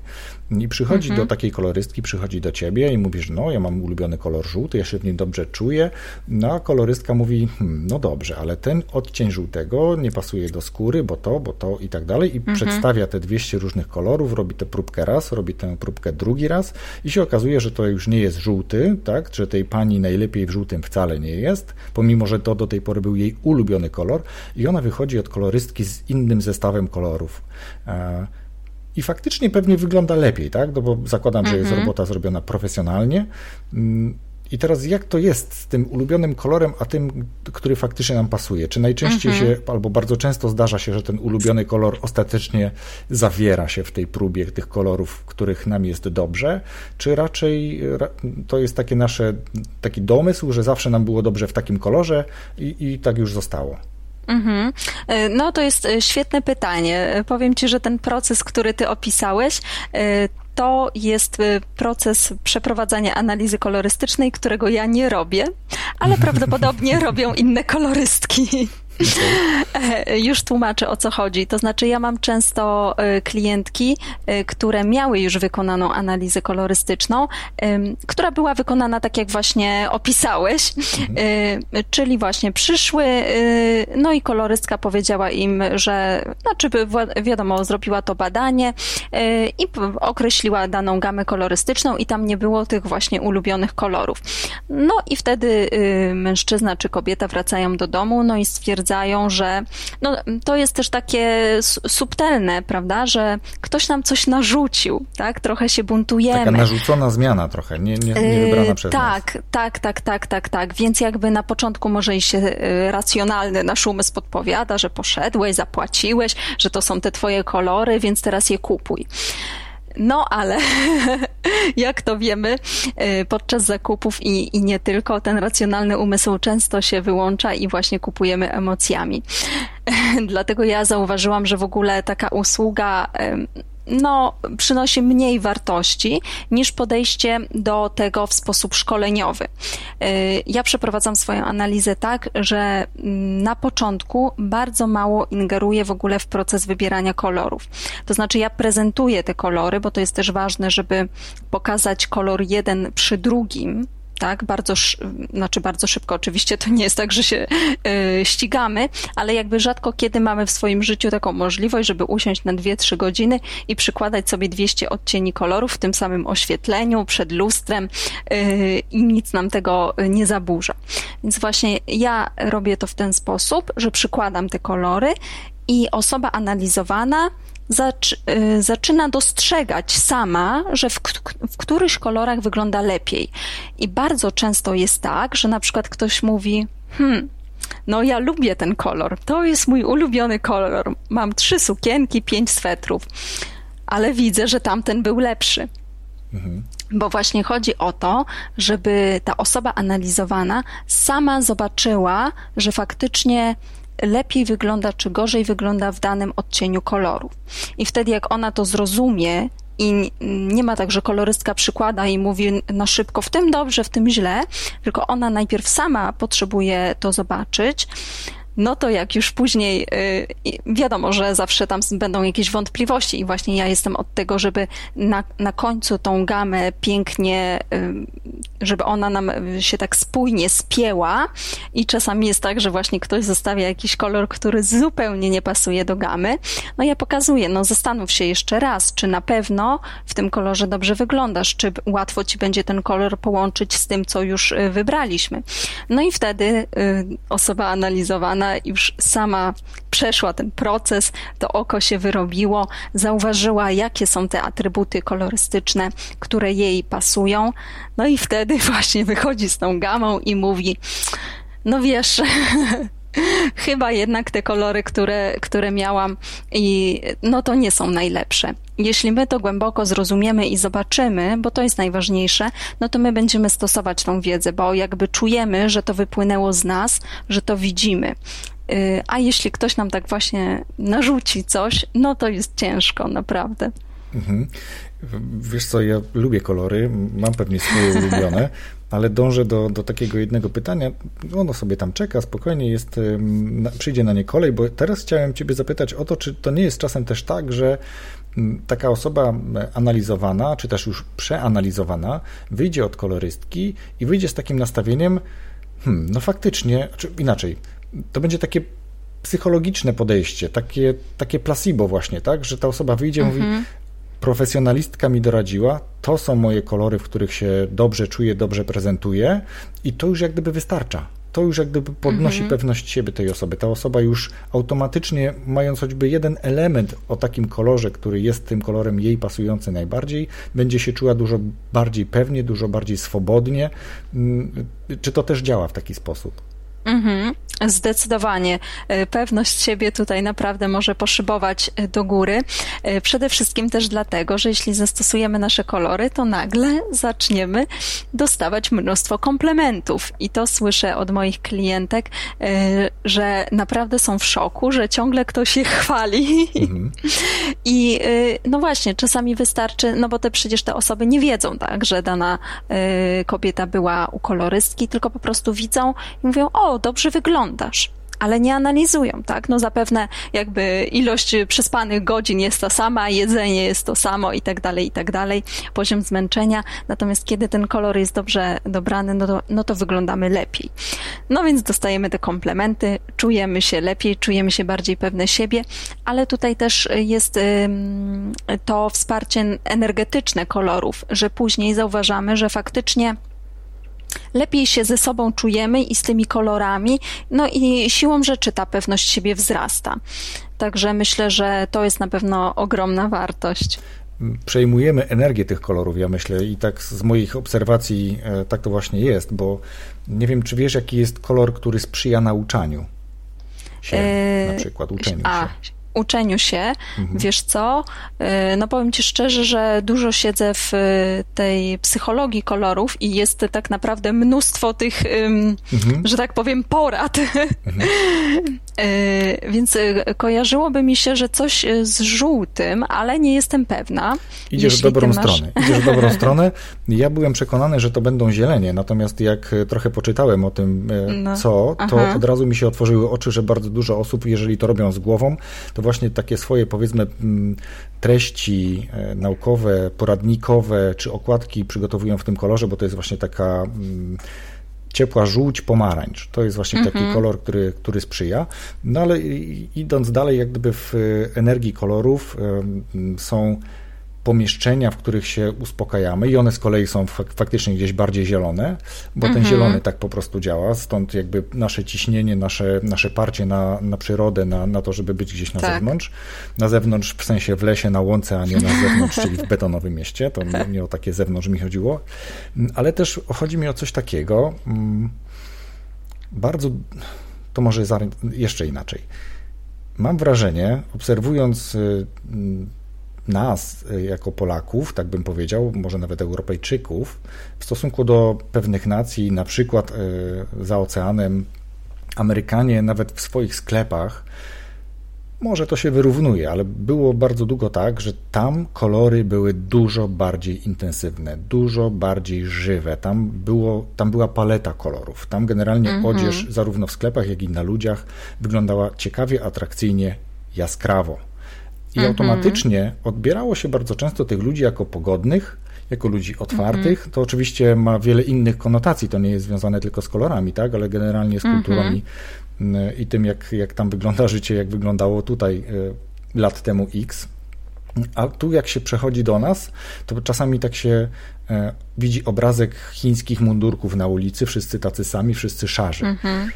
I przychodzi mhm. do takiej kolorystki, przychodzi do ciebie i mówisz, no ja mam ulubiony kolor żółty, ja się w nim dobrze czuję. No a kolorystka mówi, hm, no dobrze, ale ten odcień żółtego nie pasuje do skóry, bo to, bo to i tak dalej. I mhm. przedstawia te 200 różnych kolorów, robi tę próbkę raz, robi tę próbkę drugi raz i się okazuje, że to już nie jest żółty, tak, że tej pani najlepiej w żółtym wcale nie jest, pomimo, że to do tej pory był jej ulubiony kolor i ona wychodzi od kolorystki z innym zestawem kolorów. I faktycznie pewnie wygląda lepiej, tak? No bo zakładam, że jest mhm. robota zrobiona profesjonalnie. Mm, I teraz jak to jest z tym ulubionym kolorem, a tym, który faktycznie nam pasuje? Czy najczęściej mhm. się, albo bardzo często zdarza się, że ten ulubiony kolor ostatecznie zawiera się w tej próbie tych kolorów, których nam jest dobrze, czy raczej to jest takie nasze, taki domysł, że zawsze nam było dobrze w takim kolorze i, i tak już zostało? Mhm. E, no to jest e, świetne pytanie. E, powiem Ci, że ten proces, który Ty opisałeś, to jest proces przeprowadzania analizy kolorystycznej, którego ja nie robię, ale prawdopodobnie robią inne kolorystki. Okay. Już tłumaczę o co chodzi. To znaczy, ja mam często e, klientki, e, które miały już wykonaną analizę kolorystyczną, która była wykonana tak, jak właśnie opisałeś, mhm. E, czyli właśnie przyszły, no i kolorystka powiedziała im, że, znaczy, wiadomo, zrobiła to badanie i określiła daną gamę kolorystyczną, i tam nie było tych właśnie ulubionych kolorów. No i wtedy mężczyzna czy kobieta wracają do domu, no i stwierdzają, stwierdzają, że no, to jest też takie subtelne, prawda, że ktoś nam coś narzucił, tak? Trochę się buntujemy. Taka narzucona zmiana trochę, nie, nie, nie wybrana przez tak, nas. Tak, tak, tak, tak, tak. Więc jakby na początku może i się y, racjonalny nasz umysł podpowiada, że poszedłeś, zapłaciłeś, że to są te twoje kolory, więc teraz je kupuj. No ale jak to wiemy, y, podczas zakupów i, i nie tylko, ten racjonalny umysł często się wyłącza i właśnie kupujemy emocjami. Dlatego ja zauważyłam, że w ogóle taka usługa no, przynosi mniej wartości niż podejście do tego w sposób szkoleniowy. Y, ja przeprowadzam swoją analizę tak, że na początku bardzo mało ingeruję w ogóle w proces wybierania kolorów. To znaczy, ja prezentuję te kolory, bo to jest też ważne, żeby pokazać kolor jeden przy drugim, tak, bardzo, znaczy bardzo szybko, oczywiście to nie jest tak, że się y, ścigamy, ale jakby rzadko kiedy mamy w swoim życiu taką możliwość, żeby usiąść na 2-3 godziny i przykładać sobie 200 odcieni kolorów w tym samym oświetleniu, przed lustrem y, i nic nam tego nie zaburza. Więc właśnie ja robię to w ten sposób, że przykładam te kolory i osoba analizowana Y, zaczyna dostrzegać sama, że w, w których kolorach wygląda lepiej. I bardzo często jest tak, że na przykład ktoś mówi, hmm, no ja lubię ten kolor, to jest mój ulubiony kolor. Mam trzy sukienki, pięć swetrów, ale widzę, że tamten był lepszy. Mhm. Bo właśnie chodzi o to, żeby ta osoba analizowana sama zobaczyła, że faktycznie lepiej wygląda czy gorzej wygląda w danym odcieniu koloru. I wtedy, jak ona to zrozumie, i nie ma tak, że kolorystka przykłada i mówi na szybko w tym dobrze, w tym źle, tylko ona najpierw sama potrzebuje to zobaczyć, no to jak już później wiadomo, że zawsze tam będą jakieś wątpliwości i właśnie ja jestem od tego, żeby na, na końcu tą gamę pięknie, żeby ona nam się tak spójnie spięła i czasami jest tak, że właśnie ktoś zostawia jakiś kolor, który zupełnie nie pasuje do gamy. No ja pokazuję, no zastanów się jeszcze raz, czy na pewno w tym kolorze dobrze wyglądasz, czy łatwo ci będzie ten kolor połączyć z tym, co już y, wybraliśmy. No i wtedy y, osoba analizowana już sama przeszła ten proces, to oko się wyrobiło, zauważyła, jakie są te atrybuty kolorystyczne, które jej pasują. No i wtedy właśnie wychodzi z tą gamą i mówi: No wiesz. Chyba jednak te kolory, które, które miałam, i no to nie są najlepsze. Jeśli my to głęboko zrozumiemy i zobaczymy, bo to jest najważniejsze, no to my będziemy stosować tą wiedzę, bo jakby czujemy, że to wypłynęło z nas, że to widzimy. Y, a jeśli ktoś nam tak właśnie narzuci coś, no to jest ciężko, naprawdę. Mhm. Wiesz co, ja lubię kolory, mam pewnie swoje ulubione, ale dążę do, do takiego jednego pytania. Ono sobie tam czeka, spokojnie jest, przyjdzie na nie kolej, bo teraz chciałem Ciebie zapytać o to, czy to nie jest czasem też tak, że taka osoba analizowana, czy też już przeanalizowana, wyjdzie od kolorystki i wyjdzie z takim nastawieniem, hmm, no faktycznie, czy inaczej, to będzie takie psychologiczne podejście, takie, takie placebo właśnie, tak, że ta osoba wyjdzie i mówi, mhm. profesjonalistka mi doradziła, to są moje kolory, w których się dobrze czuję, dobrze prezentuję i to już jak gdyby wystarcza to już jak gdyby podnosi mhm. pewność siebie tej osoby. Ta osoba już automatycznie, mając choćby jeden element o takim kolorze, który jest tym kolorem jej pasujący najbardziej, będzie się czuła dużo bardziej pewnie, dużo bardziej swobodnie. Mm, czy to też działa w taki sposób? Mhm. Zdecydowanie. E, pewność siebie tutaj naprawdę może poszybować e, do góry. E, przede wszystkim też dlatego, że jeśli zastosujemy nasze kolory, to nagle zaczniemy dostawać mnóstwo komplementów. I to słyszę od moich klientek, że naprawdę są w szoku, że ciągle ktoś je chwali. Mhm. I no właśnie, czasami wystarczy, no bo te przecież te osoby nie wiedzą, tak, że dana kobieta była u kolorystki, tylko po prostu widzą i mówią, o, dobrze wyglądasz ale nie analizują, tak? No zapewne jakby ilość przespanych godzin jest ta sama, jedzenie jest to samo i tak dalej, i tak dalej, poziom zmęczenia, natomiast kiedy ten kolor jest dobrze dobrany, no to, no to wyglądamy lepiej. No więc dostajemy te komplementy, czujemy się lepiej, czujemy się bardziej pewne siebie, ale tutaj też jest to wsparcie energetyczne kolorów, że później zauważamy, że faktycznie lepiej się ze sobą czujemy i z tymi kolorami, no i siłą rzeczy ta pewność siebie wzrasta. Także myślę, że to jest na pewno ogromna wartość. Przejmujemy energię tych kolorów, ja myślę, i tak z moich obserwacji e, tak to właśnie jest, bo nie wiem, czy wiesz, jaki jest kolor, który sprzyja nauczaniu się, e, na przykład uczeniu a, się uczeniu się, mhm. wiesz co, y, no powiem Ci szczerze, że dużo siedzę w y, tej psychologii kolorów i jest tak naprawdę mnóstwo tych, mhm. że tak powiem, porad. Mhm. Y, więc kojarzyłoby mi się, że coś z żółtym, ale nie jestem pewna. Idziesz w dobrą masz... stronę. Idziesz w dobrą stronę. Ja byłem przekonany, że to będą zielenie, natomiast jak trochę poczytałem o tym, no. co, to Aha. od razu mi się otworzyły oczy, że bardzo dużo osób, jeżeli to robią z głową, to właśnie takie swoje, powiedzmy, mm, treści e, naukowe, poradnikowe czy okładki przygotowują w tym kolorze, bo to jest właśnie taka mm, ciepła żółć, pomarańcz. To jest właśnie taki mhm. kolor, który, który sprzyja. No ale idąc dalej, jak gdyby w energii kolorów są pomieszczenia, w których się uspokajamy i one z kolei są faktycznie gdzieś bardziej zielone, bo mhm. ten zielony tak po prostu działa, stąd jakby nasze ciśnienie, nasze, nasze parcie na, na przyrodę, na, na to, żeby być gdzieś na tak. zewnątrz. Na zewnątrz w sensie w lesie, na łące, a nie na zewnątrz, czyli w betonowym mieście. To nie, nie o takie zewnątrz mi chodziło. Ale też chodzi mi o coś takiego, mm, bardzo, to może jeszcze inaczej. Mam wrażenie, obserwując y, nas y, jako Polaków, tak bym powiedział, może nawet Europejczyków, w stosunku do pewnych nacji, na przykład y, za oceanem, Amerykanie nawet w swoich sklepach może to się wyrównuje, ale było bardzo długo tak, że tam kolory były dużo bardziej intensywne, dużo bardziej żywe. Tam, było, tam była paleta kolorów. Tam generalnie mhm. odzież, zarówno w sklepach, jak i na ludziach, wyglądała ciekawie, atrakcyjnie, jaskrawo. I mhm. automatycznie odbierało się bardzo często tych ludzi jako pogodnych, jako ludzi otwartych. -hmm. To oczywiście ma wiele innych konotacji, to nie jest związane tylko z kolorami, tak, ale generalnie z kulturą mm -hmm. i, i tym, jak, jak tam wygląda życie, jak wyglądało tutaj e, lat temu X. A tu jak się przechodzi do nas, to czasami tak się e, widzi obrazek chińskich mundurków na ulicy, wszyscy tacy sami, wszyscy szarzy. Mm -hmm.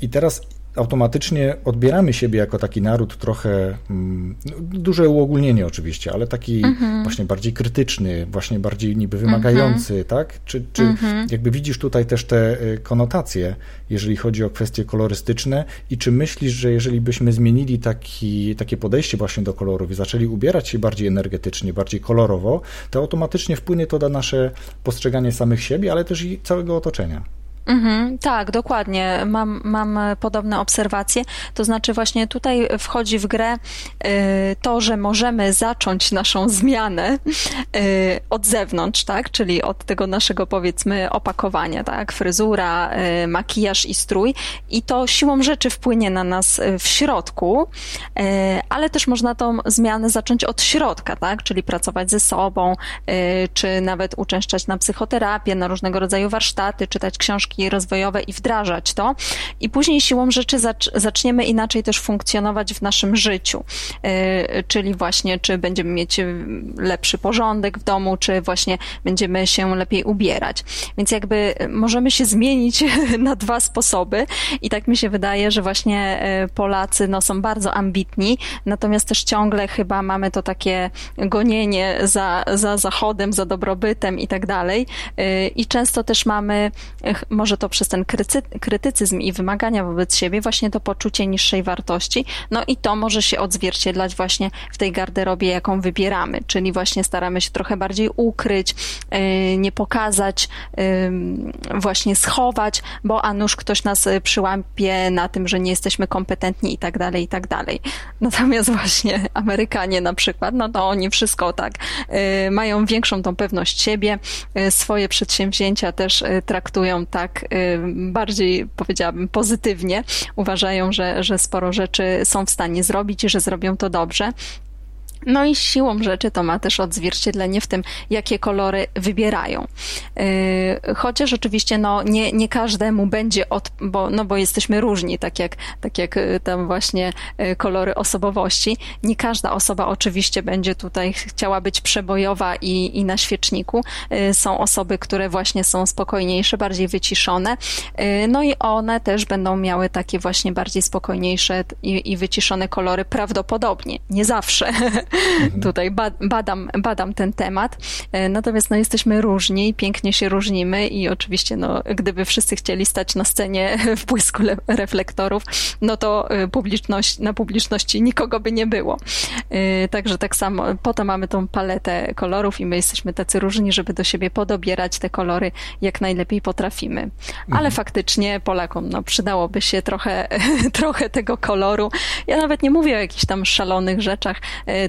I teraz automatycznie odbieramy siebie jako taki naród trochę, mm, no, duże uogólnienie oczywiście, ale taki mhm. właśnie bardziej krytyczny, właśnie bardziej niby wymagający, mhm. tak? Czy, czy mhm. jakby widzisz tutaj też te y, konotacje, jeżeli chodzi o kwestie kolorystyczne i czy myślisz, że jeżeli byśmy zmienili taki, takie podejście właśnie do kolorów i zaczęli ubierać się bardziej energetycznie, bardziej kolorowo, to automatycznie wpłynie to na nasze postrzeganie samych siebie, ale też i całego otoczenia. Mhm, tak, dokładnie. Mam, mam podobne obserwacje. To znaczy, właśnie tutaj wchodzi w grę y, to, że możemy zacząć naszą zmianę y, od zewnątrz, tak? Czyli od tego naszego, powiedzmy, opakowania, tak? Fryzura, y, makijaż i strój. I to siłą rzeczy wpłynie na nas w środku, ale też można tą zmianę zacząć od środka, tak? Czyli pracować ze sobą, czy nawet uczęszczać na psychoterapię, na różnego rodzaju warsztaty, czytać książki rozwojowe i wdrażać to. I później siłą rzeczy zaczniemy inaczej też funkcjonować w naszym życiu. Y, czyli właśnie, czy będziemy mieć y, lepszy porządek w domu, czy właśnie będziemy się lepiej ubierać. Więc jakby możemy się zmienić na dwa sposoby i tak mi się wydaje, że właśnie y, Polacy no, są bardzo ambitni, natomiast też ciągle chyba mamy to takie gonienie za, za zachodem, za dobrobytem i tak dalej. I często też mamy, może może to przez ten krytycyzm i wymagania wobec siebie, właśnie to poczucie niższej wartości, no i to może się odzwierciedlać właśnie w tej garderobie, jaką wybieramy, czyli właśnie staramy się trochę bardziej ukryć, y, nie pokazać, y, właśnie schować, bo a nuż ktoś nas y, przyłapie na tym, że nie jesteśmy kompetentni i tak dalej, i tak dalej. Natomiast właśnie Amerykanie na przykład, no to oni wszystko tak, mają większą tą pewność siebie, swoje przedsięwzięcia też traktują tak Y, bardziej powiedziałabym pozytywnie, uważają, że, że sporo rzeczy są w stanie zrobić i że zrobią to dobrze. No i siłą rzeczy to ma też odzwierciedlenie w tym, jakie kolory wybierają. Yy, chociaż oczywiście no, nie, nie każdemu będzie, od, bo, no, bo jesteśmy różni, tak jak, tak jak y, tam właśnie y, kolory osobowości. Nie każda osoba oczywiście będzie tutaj chciała być przebojowa i, i na świeczniku. Yy, są osoby, które właśnie są spokojniejsze, bardziej wyciszone. No i one też będą miały takie właśnie bardziej spokojniejsze i, i wyciszone kolory prawdopodobnie. Nie zawsze. Mhm. tutaj badam, badam ten temat. E, natomiast no, jesteśmy różni, pięknie się różnimy i oczywiście no, gdyby wszyscy chcieli stać na scenie w błysku reflektorów, no to e, publiczność, na publiczności nikogo by nie było. E, także tak samo, po to mamy tą paletę kolorów i my jesteśmy tacy różni, żeby do siebie podobierać te kolory jak najlepiej potrafimy. Ale mhm. faktycznie Polakom no, przydałoby się trochę, trochę tego koloru. Ja nawet nie mówię o jakichś tam szalonych rzeczach,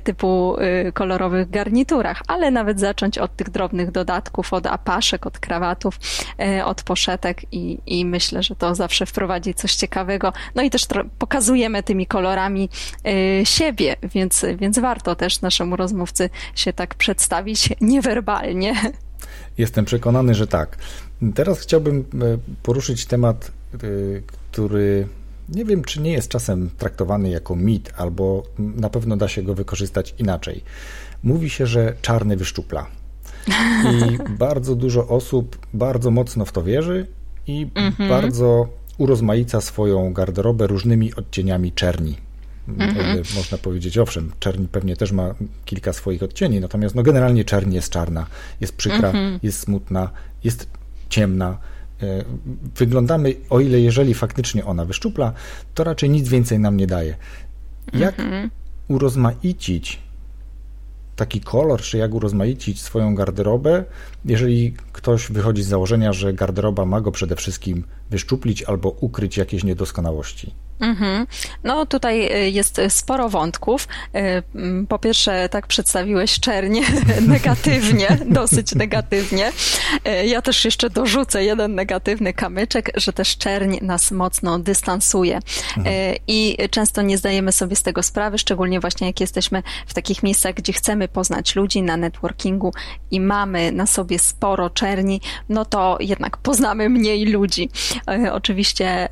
typu y, kolorowych garniturach, ale nawet zacząć od tych drobnych dodatków, od apaszek, od krawatów, y, od poszetek i, i myślę, że to zawsze wprowadzi coś ciekawego. No i też pokazujemy tymi kolorami y, siebie, więc, więc warto też naszemu rozmówcy się tak przedstawić niewerbalnie. Jestem przekonany, że tak. Teraz chciałbym poruszyć temat, który nie wiem, czy nie jest czasem traktowany jako mit, albo na pewno da się go wykorzystać inaczej. Mówi się, że czarny wyszczupla. I bardzo dużo osób bardzo mocno w to wierzy i mhm. bardzo urozmaica swoją garderobę różnymi odcieniami czerni. Mhm. Można powiedzieć, owszem, czerni pewnie też ma kilka swoich odcieni, natomiast no generalnie czerni jest czarna, jest przykra, mhm. jest smutna, jest ciemna wyglądamy, o ile jeżeli faktycznie ona wyszczupla, to raczej nic więcej nam nie daje. Jak mhm. urozmaicić taki kolor, czy jak urozmaicić swoją garderobę, jeżeli ktoś wychodzi z założenia, że garderoba ma go przede wszystkim wyszczuplić albo ukryć jakieś niedoskonałości? Mhm. No tutaj y, jest sporo wątków. Y, po pierwsze, tak przedstawiłeś czernie negatywnie, dosyć negatywnie. Y, ja też jeszcze dorzucę jeden negatywny kamyczek, że też czerń nas mocno dystansuje. Mhm. I często nie zdajemy sobie z tego sprawy, szczególnie właśnie jak jesteśmy w takich miejscach, gdzie chcemy poznać ludzi na networkingu i mamy na sobie sporo czerni, no to jednak poznamy mniej ludzi. Oczywiście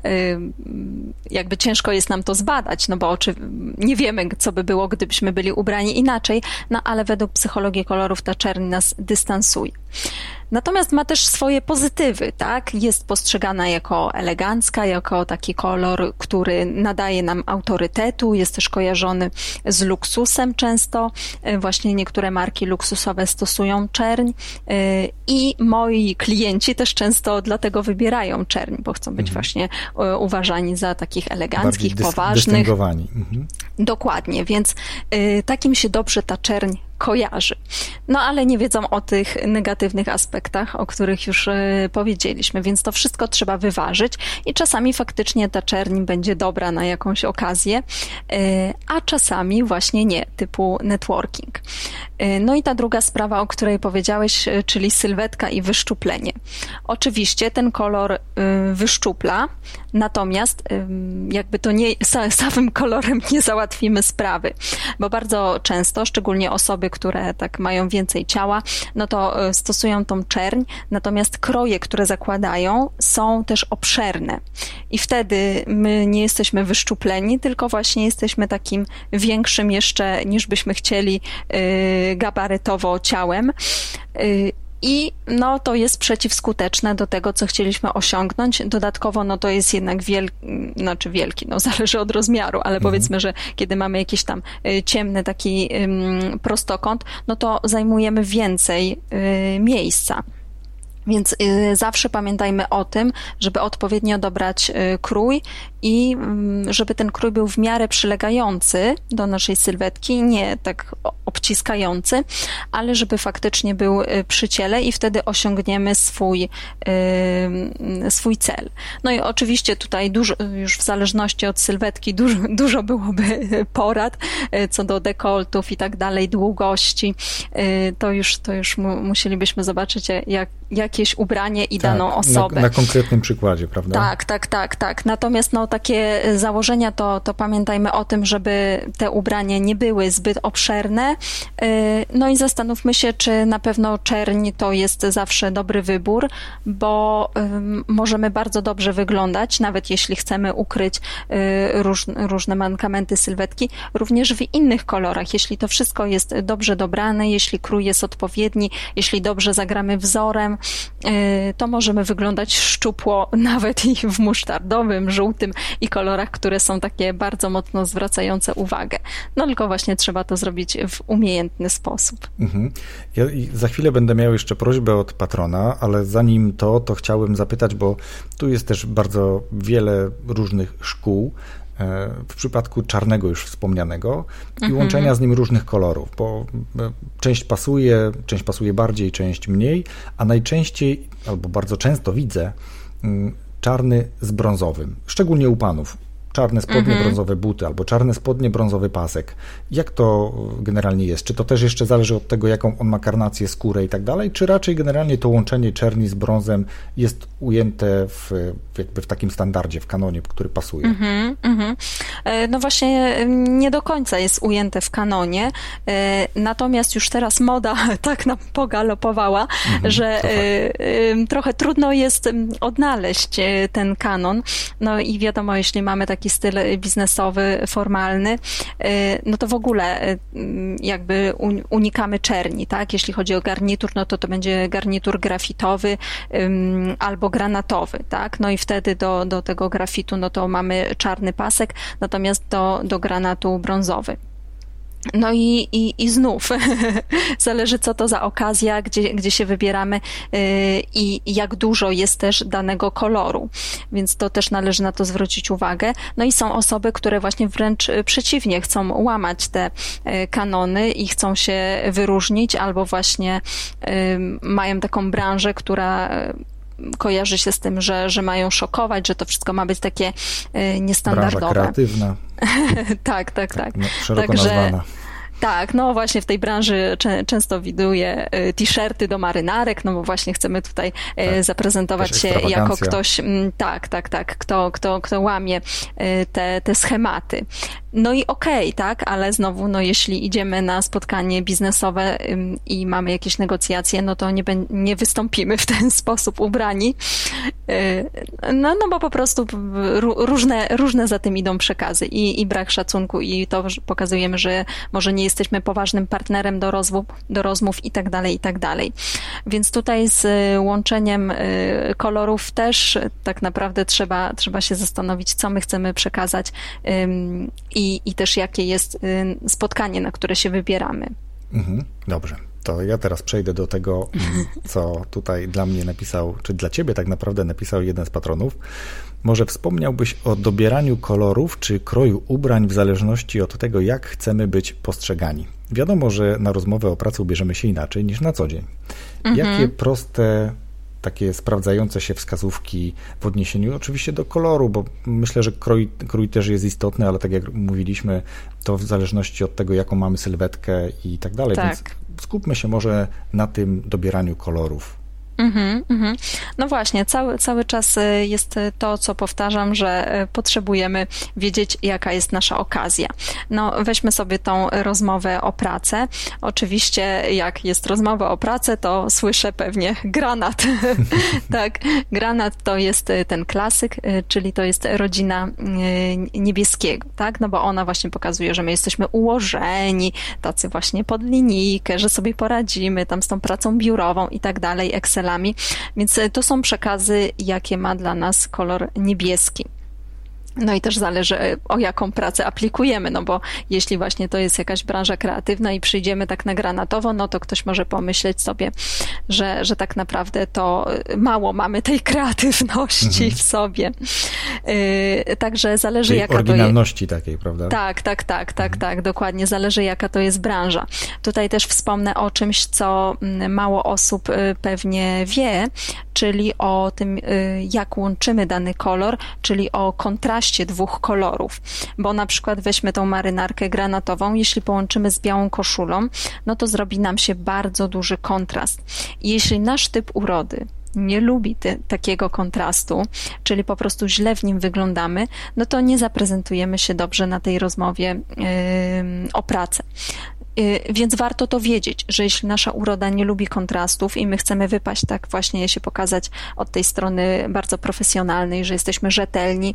jakby ciężko jest nam to zbadać, no bo oczy, nie wiemy, co by było, gdybyśmy byli ubrani inaczej, no ale według psychologii kolorów ta czerń nas dystansuje. Natomiast ma też swoje pozytywy, tak? Jest postrzegana jako elegancka, jako taki kolor, który nadaje nam autorytetu, jest też kojarzony z luksusem często. E, właśnie niektóre marki luksusowe stosują czerń e, i moi klienci też często dlatego wybierają czerń, bo chcą być mhm. właśnie e, uważani za takich eleganckich, dys- poważnych. Mhm. Dokładnie, więc takim się dobrze ta czerń kojarzy. No ale nie wiedzą o tych negatywnych aspektach, o których już e, powiedzieliśmy, więc to wszystko trzeba wyważyć i czasami faktycznie ta czerń będzie dobra na jakąś okazję, e, a czasami właśnie nie, typu networking. E, no i ta druga sprawa, o której powiedziałeś, czyli sylwetka i wyszczuplenie. Oczywiście ten kolor wyszczupla, natomiast jakby to nie samym kolorem nie załatwimy sprawy, bo bardzo często, szczególnie osoby, które tak mają więcej ciała, no to e, stosują tą czerń, natomiast kroje, które zakładają, są też obszerne. I wtedy my nie jesteśmy wyszczupleni, tylko właśnie jesteśmy takim większym jeszcze niż byśmy chcieli e, gabarytowo ciałem. E, i no, to jest przeciwskuteczne do tego, co chcieliśmy osiągnąć. Dodatkowo no, to jest jednak wielki, znaczy wielki, no, zależy od rozmiaru, ale mhm. powiedzmy, że kiedy mamy jakiś tam y, ciemny taki prostokąt, no to zajmujemy więcej y, miejsca. Więc y, zawsze pamiętajmy o tym, żeby odpowiednio dobrać y, krój i mm, żeby ten krój był w miarę przylegający do naszej sylwetki, nie tak obciskający, ale żeby faktycznie był y, przy ciele i wtedy osiągniemy swój, swój cel. No i oczywiście tutaj dużo, już w zależności od sylwetki dużo, dużo byłoby porad co do dekoltów i tak dalej, długości. To już, to już musielibyśmy zobaczyć, jak, jakieś ubranie i tak, daną osobę. Na, na, konkretnym przykładzie, prawda? Tak, tak, tak, tak. Natomiast no, takie założenia to, to pamiętajmy o tym, żeby te ubrania nie były zbyt obszerne. Y, no i zastanówmy się, czy na pewno czerń to jest zawsze dobry wybór, bo możemy bardzo dobrze wyglądać, nawet jeśli chcemy ukryć y, róż, różne mankamenty sylwetki, również w innych kolorach. Jeśli to wszystko jest dobrze dobrane, jeśli krój jest odpowiedni, jeśli dobrze zagramy wzorem, to możemy wyglądać szczupło nawet i w musztardowym, żółtym i kolorach, które są takie bardzo mocno zwracające uwagę. No tylko właśnie trzeba to zrobić w umiejętny sposób. Mhm. Ja za chwilę będę miał jeszcze prośbę od patrona, ale zanim to, to chciałem zapytać, bo tu jest też bardzo wiele różnych szkół w przypadku czarnego już wspomnianego i mhm. łączenia z nim różnych kolorów, bo e, część pasuje, część pasuje bardziej, część mniej, a najczęściej albo bardzo często widzę mm, czarny z brązowym, szczególnie u panów czarne spodnie, mhm. brązowe buty albo czarne spodnie, brązowy pasek. Jak to generalnie jest? Czy to też jeszcze zależy od tego, jaką on ma karnację, skórę i tak dalej, czy raczej generalnie to łączenie czerni z brązem jest ujęte w, jakby w takim standardzie, w kanonie, który pasuje? Mhm, mhm. E, no właśnie nie do końca jest ujęte w kanonie, e, natomiast już teraz moda tak nam pogalopowała, że e, trochę trudno jest odnaleźć ten kanon. No i wiadomo, jeśli mamy taki taki styl biznesowy, formalny, y, no to w ogóle y, jakby unikamy czerni, tak? Jeśli chodzi o garnitur, no to to będzie garnitur grafitowy albo granatowy, tak? No i wtedy do, do tego grafitu, no to mamy czarny pasek, natomiast do, do granatu brązowy. No i, i, i znów zależy, co to za okazja, gdzie, gdzie się wybieramy yy, i jak dużo jest też danego koloru, więc to też należy na to zwrócić uwagę. No i są osoby, które właśnie wręcz przeciwnie chcą łamać te yy, kanony i chcą się wyróżnić, albo właśnie yy, mają taką branżę, która kojarzy się z tym, że, że mają szokować, że to wszystko ma być takie niestandardowe. Branża kreatywna. tak, tak, tak. No, szeroko Także, nazwana. Tak, no właśnie w tej branży często widuję y, t-shirty do marynarek, no bo właśnie chcemy tutaj y, tak, zaprezentować się jako ktoś, mm, tak, tak, tak, kto, kto, kto łamie y, te, te schematy. No i okej, okay, tak, ale znowu, no jeśli idziemy na spotkanie biznesowe i mamy jakieś negocjacje, no to nie, nie wystąpimy w ten sposób ubrani. No, no bo po prostu różne, różne za tym idą przekazy i, i brak szacunku i to pokazujemy, że może nie jesteśmy poważnym partnerem do rozmów, do rozmów i tak dalej, i tak dalej. Więc tutaj z y, łączeniem y, kolorów też tak naprawdę trzeba, trzeba się zastanowić, co my chcemy przekazać i, i też jakie jest y, spotkanie, na które się wybieramy. Mhm, dobrze to ja teraz przejdę do tego, mm, co tutaj dla mnie napisał, czy dla ciebie tak naprawdę napisał jeden z patronów. Może wspomniałbyś o dobieraniu kolorów czy kroju ubrań w zależności od tego, jak chcemy być postrzegani. Wiadomo, że na rozmowę o pracy ubierzemy się inaczej niż na co dzień. Mhm. Jakie proste takie sprawdzające się wskazówki w odniesieniu oczywiście do koloru, bo myślę, że krój, krój też jest istotny, ale tak jak mówiliśmy, to w zależności od tego, jaką mamy sylwetkę i tak dalej, tak. więc skupmy się może na tym dobieraniu kolorów. Mm-hmm, mm-hmm. No właśnie, cały, cały czas y, jest to, co powtarzam, że y, potrzebujemy wiedzieć, jaka jest nasza okazja. No, weźmy sobie tą rozmowę o pracę. Oczywiście, jak jest rozmowa o pracę, to słyszę pewnie granat. tak, granat to jest y, ten klasyk, czyli to jest rodzina niebieskiego, tak? No bo ona właśnie pokazuje, że my jesteśmy ułożeni, tacy właśnie pod linijkę, że sobie poradzimy tam z tą pracą biurową i tak dalej, Excel więc e, to są przekazy, jakie ma dla nas kolor niebieski. No i też zależy, o jaką pracę aplikujemy, no bo jeśli właśnie to jest jakaś branża kreatywna i przyjdziemy tak na granatowo, no to ktoś może pomyśleć sobie, że, że tak naprawdę to e, mało mamy tej kreatywności mhm. w sobie. Yy, także zależy jaka oryginalności to jest... takiej, prawda? Tak, tak, tak, tak, mhm. tak, dokładnie. Zależy jaka to jest branża. Tutaj też wspomnę o czymś, co mm, mało osób pewnie wie, czyli o tym, jak łączymy dany kolor, czyli o kontraście kontraście dwóch kolorów, bo na przykład weźmy tą marynarkę granatową, jeśli połączymy z białą koszulą, no to zrobi nam się bardzo duży kontrast. Jeśli nasz typ urody nie lubi takiego kontrastu, czyli po prostu źle w nim wyglądamy, no to nie zaprezentujemy się dobrze na tej rozmowie yy, o pracę. Y, więc warto to wiedzieć, że jeśli nasza uroda nie lubi kontrastów i my chcemy wypaść tak właśnie się pokazać od tej strony bardzo profesjonalnej, że jesteśmy rzetelni,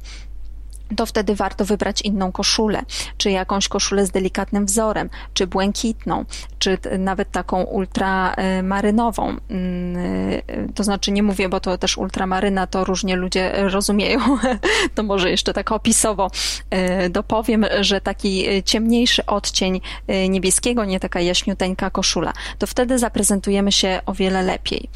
to wtedy warto wybrać inną koszulę, czy jakąś koszulę z delikatnym wzorem, czy błękitną, czy nawet taką ultramarynową. Mm, to znaczy nie mówię, bo to też ultramaryna to różnie ludzie rozumieją. To może jeszcze tak opisowo e, dopowiem, że taki ciemniejszy odcień e, niebieskiego, nie taka jaśniuteńka koszula, to wtedy zaprezentujemy się o wiele lepiej.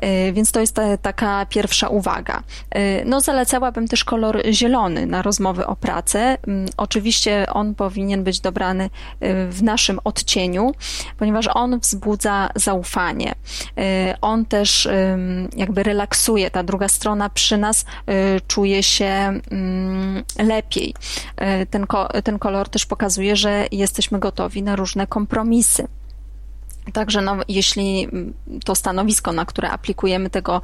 E, więc to jest ta, taka pierwsza uwaga. E, no, zalecałabym też kolor zielony na rozmowy o pracę. Mm, oczywiście on powinien być dobrany e, w naszym odcieniu, ponieważ on wzbudza zaufanie. On też jakby relaksuje, ta druga strona przy nas czuje się mm, lepiej. Ten, ten kolor też pokazuje, że jesteśmy gotowi na różne kompromisy. Także no, jeśli to stanowisko, na które aplikujemy tego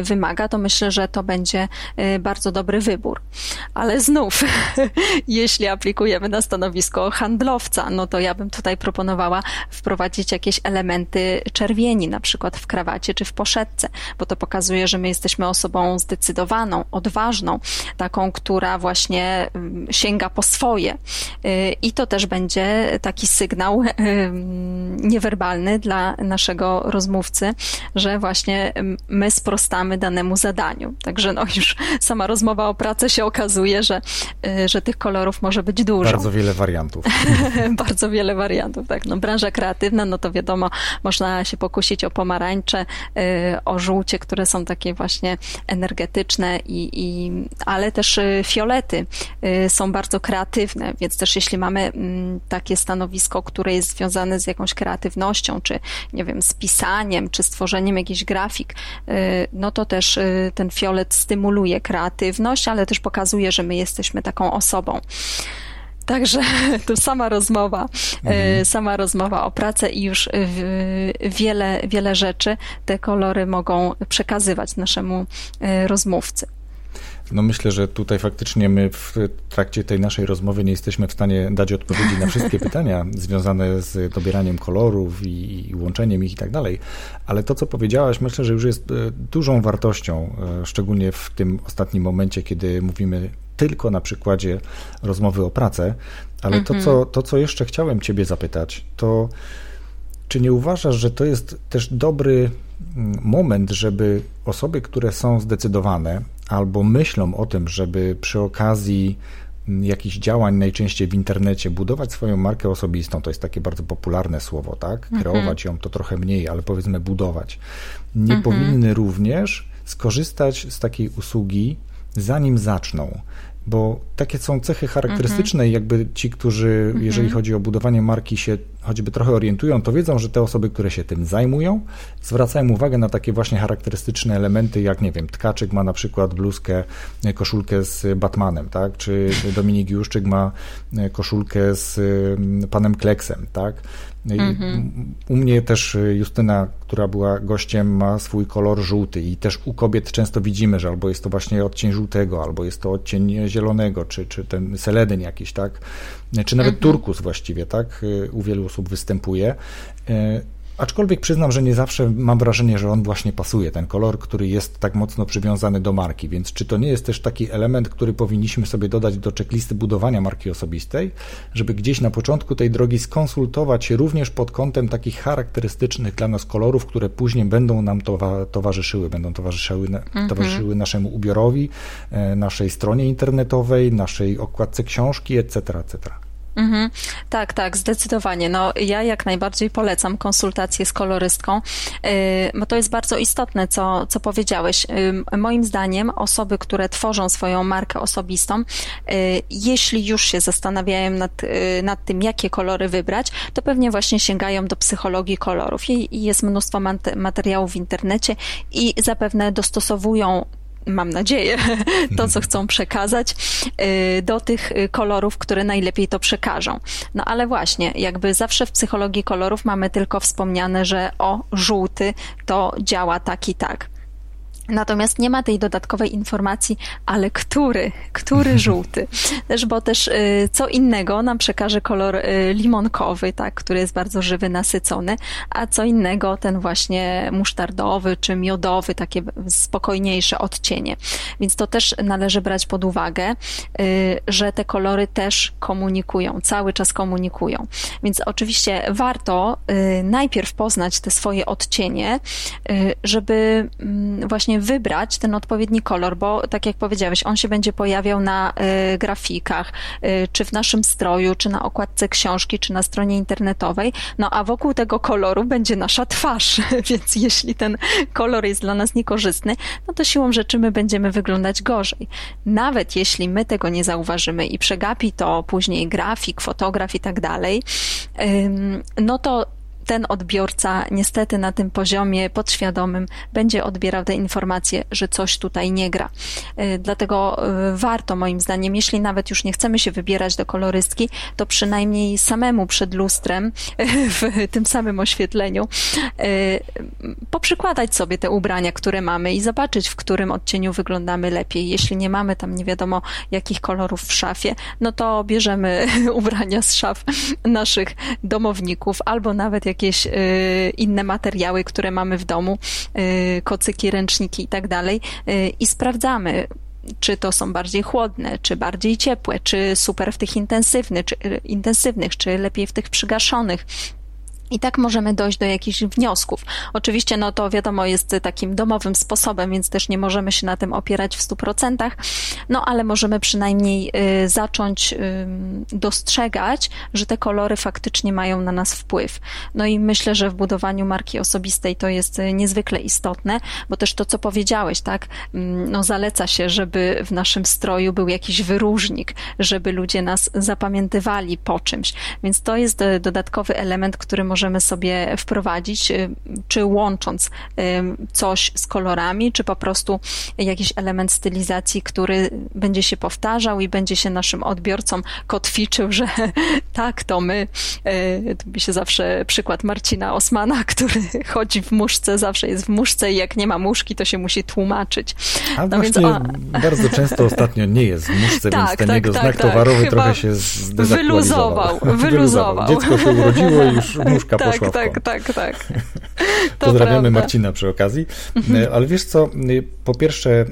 y, wymaga, to myślę, że to będzie y, bardzo dobry wybór. Ale znów, jeśli aplikujemy na stanowisko handlowca, no to ja bym tutaj proponowała wprowadzić jakieś elementy czerwieni, na przykład w krawacie czy w poszetce, bo to pokazuje, że my jesteśmy osobą zdecydowaną, odważną, taką, która właśnie sięga po swoje. Y, I to też będzie taki sygnał niewerbalny, dla naszego rozmówcy, że właśnie my sprostamy danemu zadaniu. Także no już sama rozmowa o pracy się okazuje, że, y, że tych kolorów może być dużo. Bardzo wiele wariantów. Bardzo wiele wariantów, tak. No, branża kreatywna, no to wiadomo, można się pokusić o pomarańcze, y, o żółcie, które są takie właśnie energetyczne, i, i, ale też y, fiolety są bardzo kreatywne, więc też jeśli mamy mm, takie stanowisko, które jest związane z jakąś kreatywnością, czy nie wiem, z pisaniem, czy stworzeniem jakichś grafik, no to też ten fiolet stymuluje kreatywność, ale też pokazuje, że my jesteśmy taką osobą. Także to sama rozmowa, mhm. sama rozmowa o pracę i już wiele, wiele rzeczy te kolory mogą przekazywać naszemu rozmówcy. No myślę, że tutaj faktycznie my w trakcie tej naszej rozmowy nie jesteśmy w stanie dać odpowiedzi na wszystkie pytania związane z dobieraniem kolorów i, łączeniem ich i tak dalej, ale to, co powiedziałaś, myślę, że już jest e, dużą wartością, e, szczególnie w tym ostatnim momencie, kiedy mówimy tylko na przykładzie rozmowy o pracę, ale to, co, mhm. to, co jeszcze chciałem Ciebie zapytać, to czy nie uważasz, że to jest też dobry mm, moment, żeby osoby, które są zdecydowane albo myślą o tym, żeby przy okazji mm, jakichś działań, najczęściej w internecie, budować swoją markę osobistą, to jest takie bardzo popularne słowo, tak? Mhm. Kreować ją to trochę mniej, ale powiedzmy budować. Nie mhm. powinny również skorzystać z takiej usługi, zanim zaczną bo takie są cechy charakterystyczne i jakby ci, którzy, jeżeli chodzi o budowanie marki, się choćby trochę orientują, to wiedzą, że te osoby, które się tym zajmują, zwracają uwagę na takie właśnie charakterystyczne elementy, jak nie wiem, Tkaczyk ma na przykład bluzkę, koszulkę z Batmanem, tak, czy Dominik Juszczyk ma koszulkę z mm, panem Kleksem, tak, Mhm. U mnie też Justyna, która była gościem, ma swój kolor żółty i też u kobiet często widzimy, że albo jest to właśnie odcień żółtego, albo jest to odcień zielonego, czy, czy ten seledyn jakiś, tak? Czy nawet mhm. turkus właściwie, tak? U wielu osób występuje. Aczkolwiek przyznam, że nie zawsze mam wrażenie, że on właśnie pasuje, ten kolor, który jest tak mocno przywiązany do marki. Więc czy to nie jest też taki element, który powinniśmy sobie dodać do checklisty budowania marki osobistej, żeby gdzieś na początku tej drogi skonsultować się również pod kątem takich charakterystycznych dla nas kolorów, które później będą nam towarzyszyły, będą towarzyszyły, mhm. towarzyszyły naszemu ubiorowi, e, naszej stronie internetowej, naszej okładce książki, etc., etc. Mhm. Tak, tak, zdecydowanie. No, ja jak najbardziej polecam konsultację z kolorystką, bo y, to jest bardzo istotne, co, co powiedziałeś. Y, moim zdaniem osoby, które tworzą swoją markę osobistą, y, jeśli już się zastanawiają nad, nad tym, jakie kolory wybrać, to pewnie właśnie sięgają do psychologii kolorów. I jest mnóstwo materiałów w internecie i zapewne dostosowują mam nadzieję, to, co chcą przekazać y, do tych kolorów, które najlepiej to przekażą. No ale właśnie, jakby zawsze w psychologii kolorów mamy tylko wspomniane, że o, żółty to działa tak i tak. Natomiast nie ma tej dodatkowej informacji, ale który, który żółty. Też, bo też y, co innego nam przekaże kolor y, limonkowy, tak, który jest bardzo żywy, nasycony, a co innego ten właśnie musztardowy czy miodowy, takie spokojniejsze odcienie. Więc to też należy brać pod uwagę, y, że te kolory też komunikują, cały czas komunikują. Więc oczywiście warto najpierw poznać te swoje odcienie, żeby mm, właśnie wybrać ten odpowiedni kolor, bo tak jak powiedziałeś, on się będzie pojawiał na y, grafikach, y, czy w naszym stroju, czy na okładce książki, czy na stronie internetowej, no a wokół tego koloru będzie nasza twarz, więc jeśli ten kolor jest dla nas niekorzystny, no to siłą rzeczy my będziemy wyglądać gorzej. Nawet jeśli my tego nie zauważymy i przegapi to później grafik, fotograf i tak dalej, no to ten odbiorca niestety na tym poziomie podświadomym będzie odbierał te informacje, że coś tutaj nie gra. Y, dlatego y, warto moim zdaniem, jeśli nawet już nie chcemy się wybierać do kolorystki, to przynajmniej samemu przed lustrem w tym samym oświetleniu y, poprzykładać sobie te ubrania, które mamy i zobaczyć, w którym odcieniu wyglądamy lepiej. Jeśli nie mamy tam nie wiadomo jakich kolorów w szafie, no to bierzemy ubrania z szaf naszych domowników albo nawet jak jakieś y, inne materiały, które mamy w domu, y, kocyki, ręczniki i tak dalej y, i sprawdzamy, czy to są bardziej chłodne, czy bardziej ciepłe, czy super w tych intensywnych, czy, intensywnych, czy lepiej w tych przygaszonych. I tak możemy dojść do jakichś wniosków. Oczywiście, no to wiadomo, jest takim domowym sposobem, więc też nie możemy się na tym opierać w stu procentach, no ale możemy przynajmniej y, zacząć y, dostrzegać, że te kolory faktycznie mają na nas wpływ. No i myślę, że w budowaniu marki osobistej to jest y, niezwykle istotne, bo też to, co powiedziałeś, tak, no zaleca się, żeby w naszym stroju był jakiś wyróżnik, żeby ludzie nas zapamiętywali po czymś. Więc to jest dodatkowy element, który może możemy sobie wprowadzić, czy łącząc coś z kolorami, czy po prostu jakiś element stylizacji, który będzie się powtarzał i będzie się naszym odbiorcom kotwiczył, że tak, to my. To mi się zawsze przykład Marcina Osmana, który chodzi w muszce, zawsze jest w muszce i jak nie ma muszki, to się musi tłumaczyć. A no właśnie więc, bardzo często ostatnio nie jest w muszce, tak, więc ten tak, jego tak, znak tak, towarowy trochę się wyluzował, wyluzował. Dziecko się urodziło i już muszka tak, poszła tak, tak, tak, tak. Pozdrawiamy prawda. Marcina przy okazji. Mhm. Ale wiesz co, po pierwsze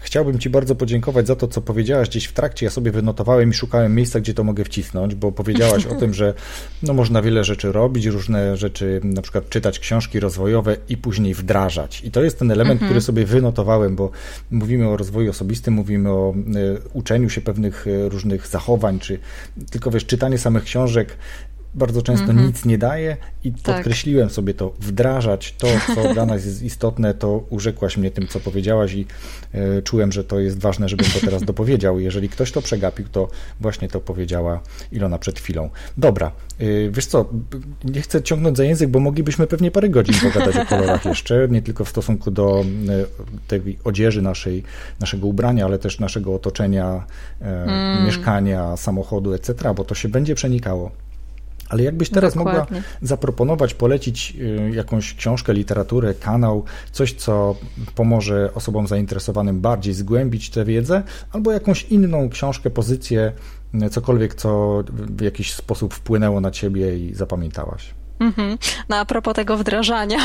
chciałbym Ci bardzo podziękować za to, co powiedziałaś gdzieś w trakcie. Ja sobie wynotowałem i szukałem miejsca, gdzie to mogę wcisnąć, bo powiedziałaś o tym, że no, można wiele rzeczy robić, różne rzeczy, na przykład czytać książki rozwojowe i później wdrażać. I to jest ten element, mhm. który sobie wynotowałem, bo mówimy o rozwoju osobistym, mówimy o uczeniu się pewnych e, różnych zachowań, czy tylko wiesz, czytanie samych książek bardzo często mm -hmm. nic nie daje i tak. podkreśliłem sobie to, wdrażać to, co dla nas jest istotne, to urzekłaś mnie tym, co powiedziałaś i y, czułem, że to jest ważne, żebym to teraz dopowiedział. Jeżeli ktoś to przegapił, to właśnie to powiedziała Ilona przed chwilą. Dobra, y, wiesz co, nie chcę ciągnąć za język, bo moglibyśmy pewnie parę godzin pogadać o kolorach jeszcze, nie tylko w stosunku do y, tej odzieży naszej, naszego ubrania, ale też naszego otoczenia, mm. mieszkania, samochodu, etc., bo to się będzie przenikało. Ale jakbyś teraz Dokładnie. mogła zaproponować, polecić y, jakąś książkę, literaturę, kanał, coś, co pomoże osobom zainteresowanym bardziej zgłębić tę wiedzę, albo jakąś inną książkę, pozycję, cokolwiek, co w jakiś sposób wpłynęło na ciebie i zapamiętałaś? Mhm. No a propos tego wdrażania,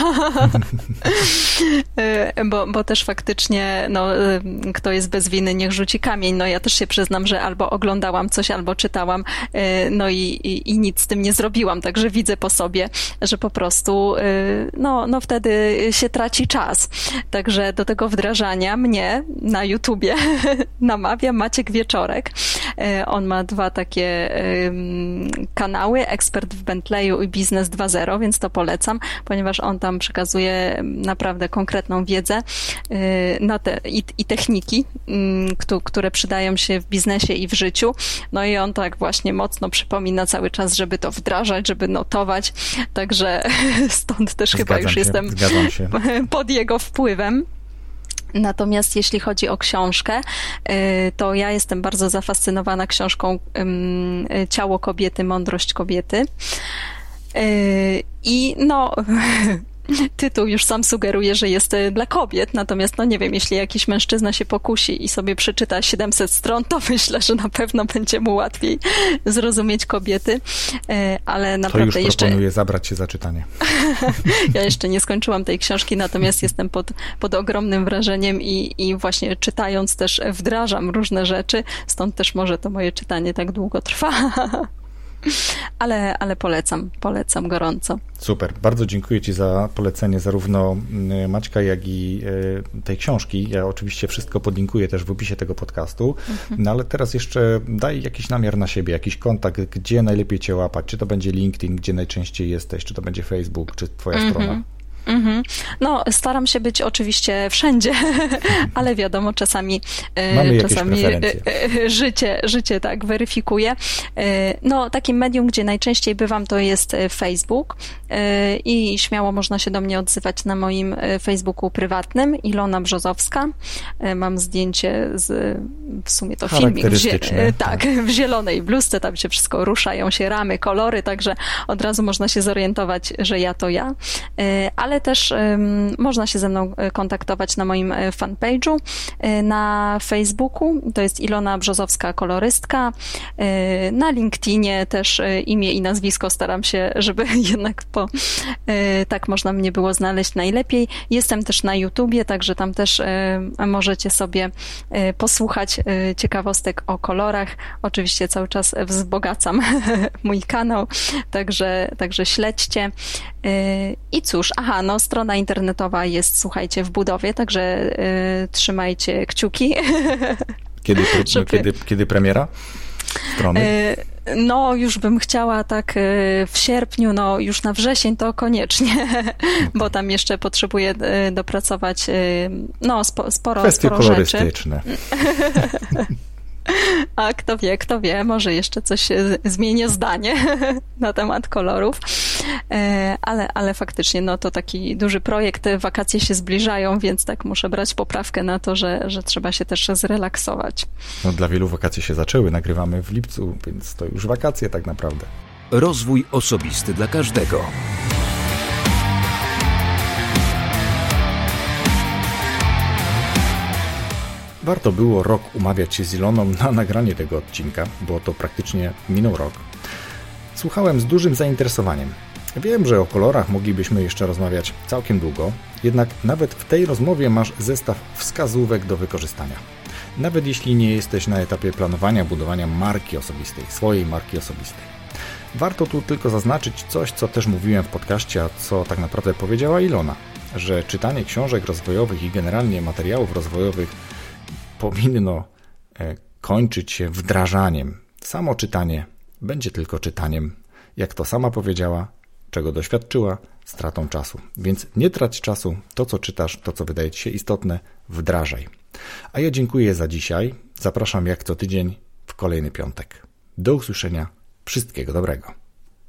y, bo, bo też faktycznie no, y, kto jest bez winy, niech rzuci kamień. No ja też się przyznam, że albo oglądałam coś, albo czytałam, y, no i, i, i nic z tym nie zrobiłam, także widzę po sobie, że po prostu no, no wtedy się traci czas. Także do tego wdrażania mnie na YouTubie namawia Maciek Wieczorek. On ma dwa takie kanały, Ekspert w Bentleyu i Biznes 2.0, więc to polecam, ponieważ on tam przekazuje naprawdę konkretną wiedzę y, na te, i, i techniki, mm, które przydają się w biznesie i w życiu. No i on tak właśnie mocno przypomina cały czas, żeby to wdrażać, żeby notować. Także stąd też zgadzam chyba już się, jestem pod jego wpływem. Natomiast jeśli chodzi o książkę, y, to ja jestem bardzo zafascynowana książką Ciało kobiety, mądrość kobiety. Yy, I no, tytuł już sam sugeruje, że jest e, dla kobiet, natomiast no nie wiem, jeśli jakiś mężczyzna się pokusi i sobie przeczyta 700 stron, to myślę, że na pewno będzie mu łatwiej zrozumieć kobiety, e, ale naprawdę to już jeszcze... proponuję zabrać się za czytanie. ja jeszcze nie skończyłam tej książki, natomiast jestem pod, pod ogromnym wrażeniem i, i właśnie czytając też wdrażam różne rzeczy, stąd też może to moje czytanie tak długo trwa. ale, ale polecam, polecam gorąco. Super, bardzo dziękuję Ci za polecenie zarówno mm, Maćka, jak i e, tej książki. Ja oczywiście wszystko podlinkuję też w opisie tego podcastu, mhm. no ale teraz jeszcze daj jakiś namiar na siebie, jakiś kontakt, gdzie najlepiej Cię łapać, czy to będzie LinkedIn, gdzie najczęściej jesteś, czy to będzie Facebook, czy Twoja mhm. strona. Mhm. No, staram się być oczywiście wszędzie, ale wiadomo, czasami, e, czasami e, e, życie, życie tak weryfikuje. No, takim medium, gdzie najczęściej bywam, to jest Facebook i śmiało można się do mnie odzywać na moim Facebooku prywatnym, Ilona Brzozowska. Mam zdjęcie z, w sumie to filmik, tak, tak, w zielonej bluzce, tam się wszystko ruszają się ramy, kolory, także od razu można się zorientować, że ja to ja. Ale też można się ze mną e, kontaktować na moim e, fanpage'u e, na Facebooku, to jest Ilona Brzozowska kolorystka, na LinkedInie też imię i nazwisko staram się, żeby jednak po, tak można mnie było znaleźć najlepiej. Jestem też na YouTubie, także tam też możecie sobie posłuchać ciekawostek o kolorach. Oczywiście cały czas wzbogacam mój kanał, także, także śledźcie. I cóż, aha, no strona internetowa jest, słuchajcie, w budowie, także y, trzymajcie kciuki. Kiedy, kiedy, kiedy premiera strony? Y, no, już bym chciała tak y, w sierpniu, no już na wrzesień to koniecznie, bo tam jeszcze potrzebuję y, dopracować no spo, sporo, Kwestie sporo kolorystyczne. rzeczy. A kto wie, kto wie, może jeszcze coś zmienię zdanie na temat kolorów. ale, ale faktycznie no to taki duży projekt, wakacje się zbliżają, więc tak muszę brać poprawkę na to, że, że trzeba się też zrelaksować. No, dla wielu wakacje się zaczęły, nagrywamy w lipcu, więc to już wakacje tak naprawdę. Rozwój osobisty dla każdego. Warto było rok umawiać się z Iloną na nagranie tego odcinka, bo to praktycznie minął rok. Słuchałem z dużym zainteresowaniem. Wiem, że o kolorach moglibyśmy jeszcze rozmawiać całkiem długo, jednak nawet w tej rozmowie masz zestaw wskazówek do wykorzystania. Nawet jeśli nie jesteś na etapie planowania budowania marki osobistej, swojej marki osobistej. Warto tu tylko zaznaczyć coś, co też mówiłem w podcaście, a co tak naprawdę powiedziała Ilona, że czytanie książek rozwojowych i generalnie materiałów rozwojowych powinno e, kończyć się wdrażaniem. Samo czytanie będzie tylko czytaniem, jak to sama powiedziała, czego doświadczyła, stratą czasu. Więc nie trać czasu, to co czytasz, to co wydaje Ci się istotne, wdrażaj. A ja dziękuję za dzisiaj. Zapraszam jak co tydzień w kolejny piątek. Do usłyszenia. Wszystkiego dobrego.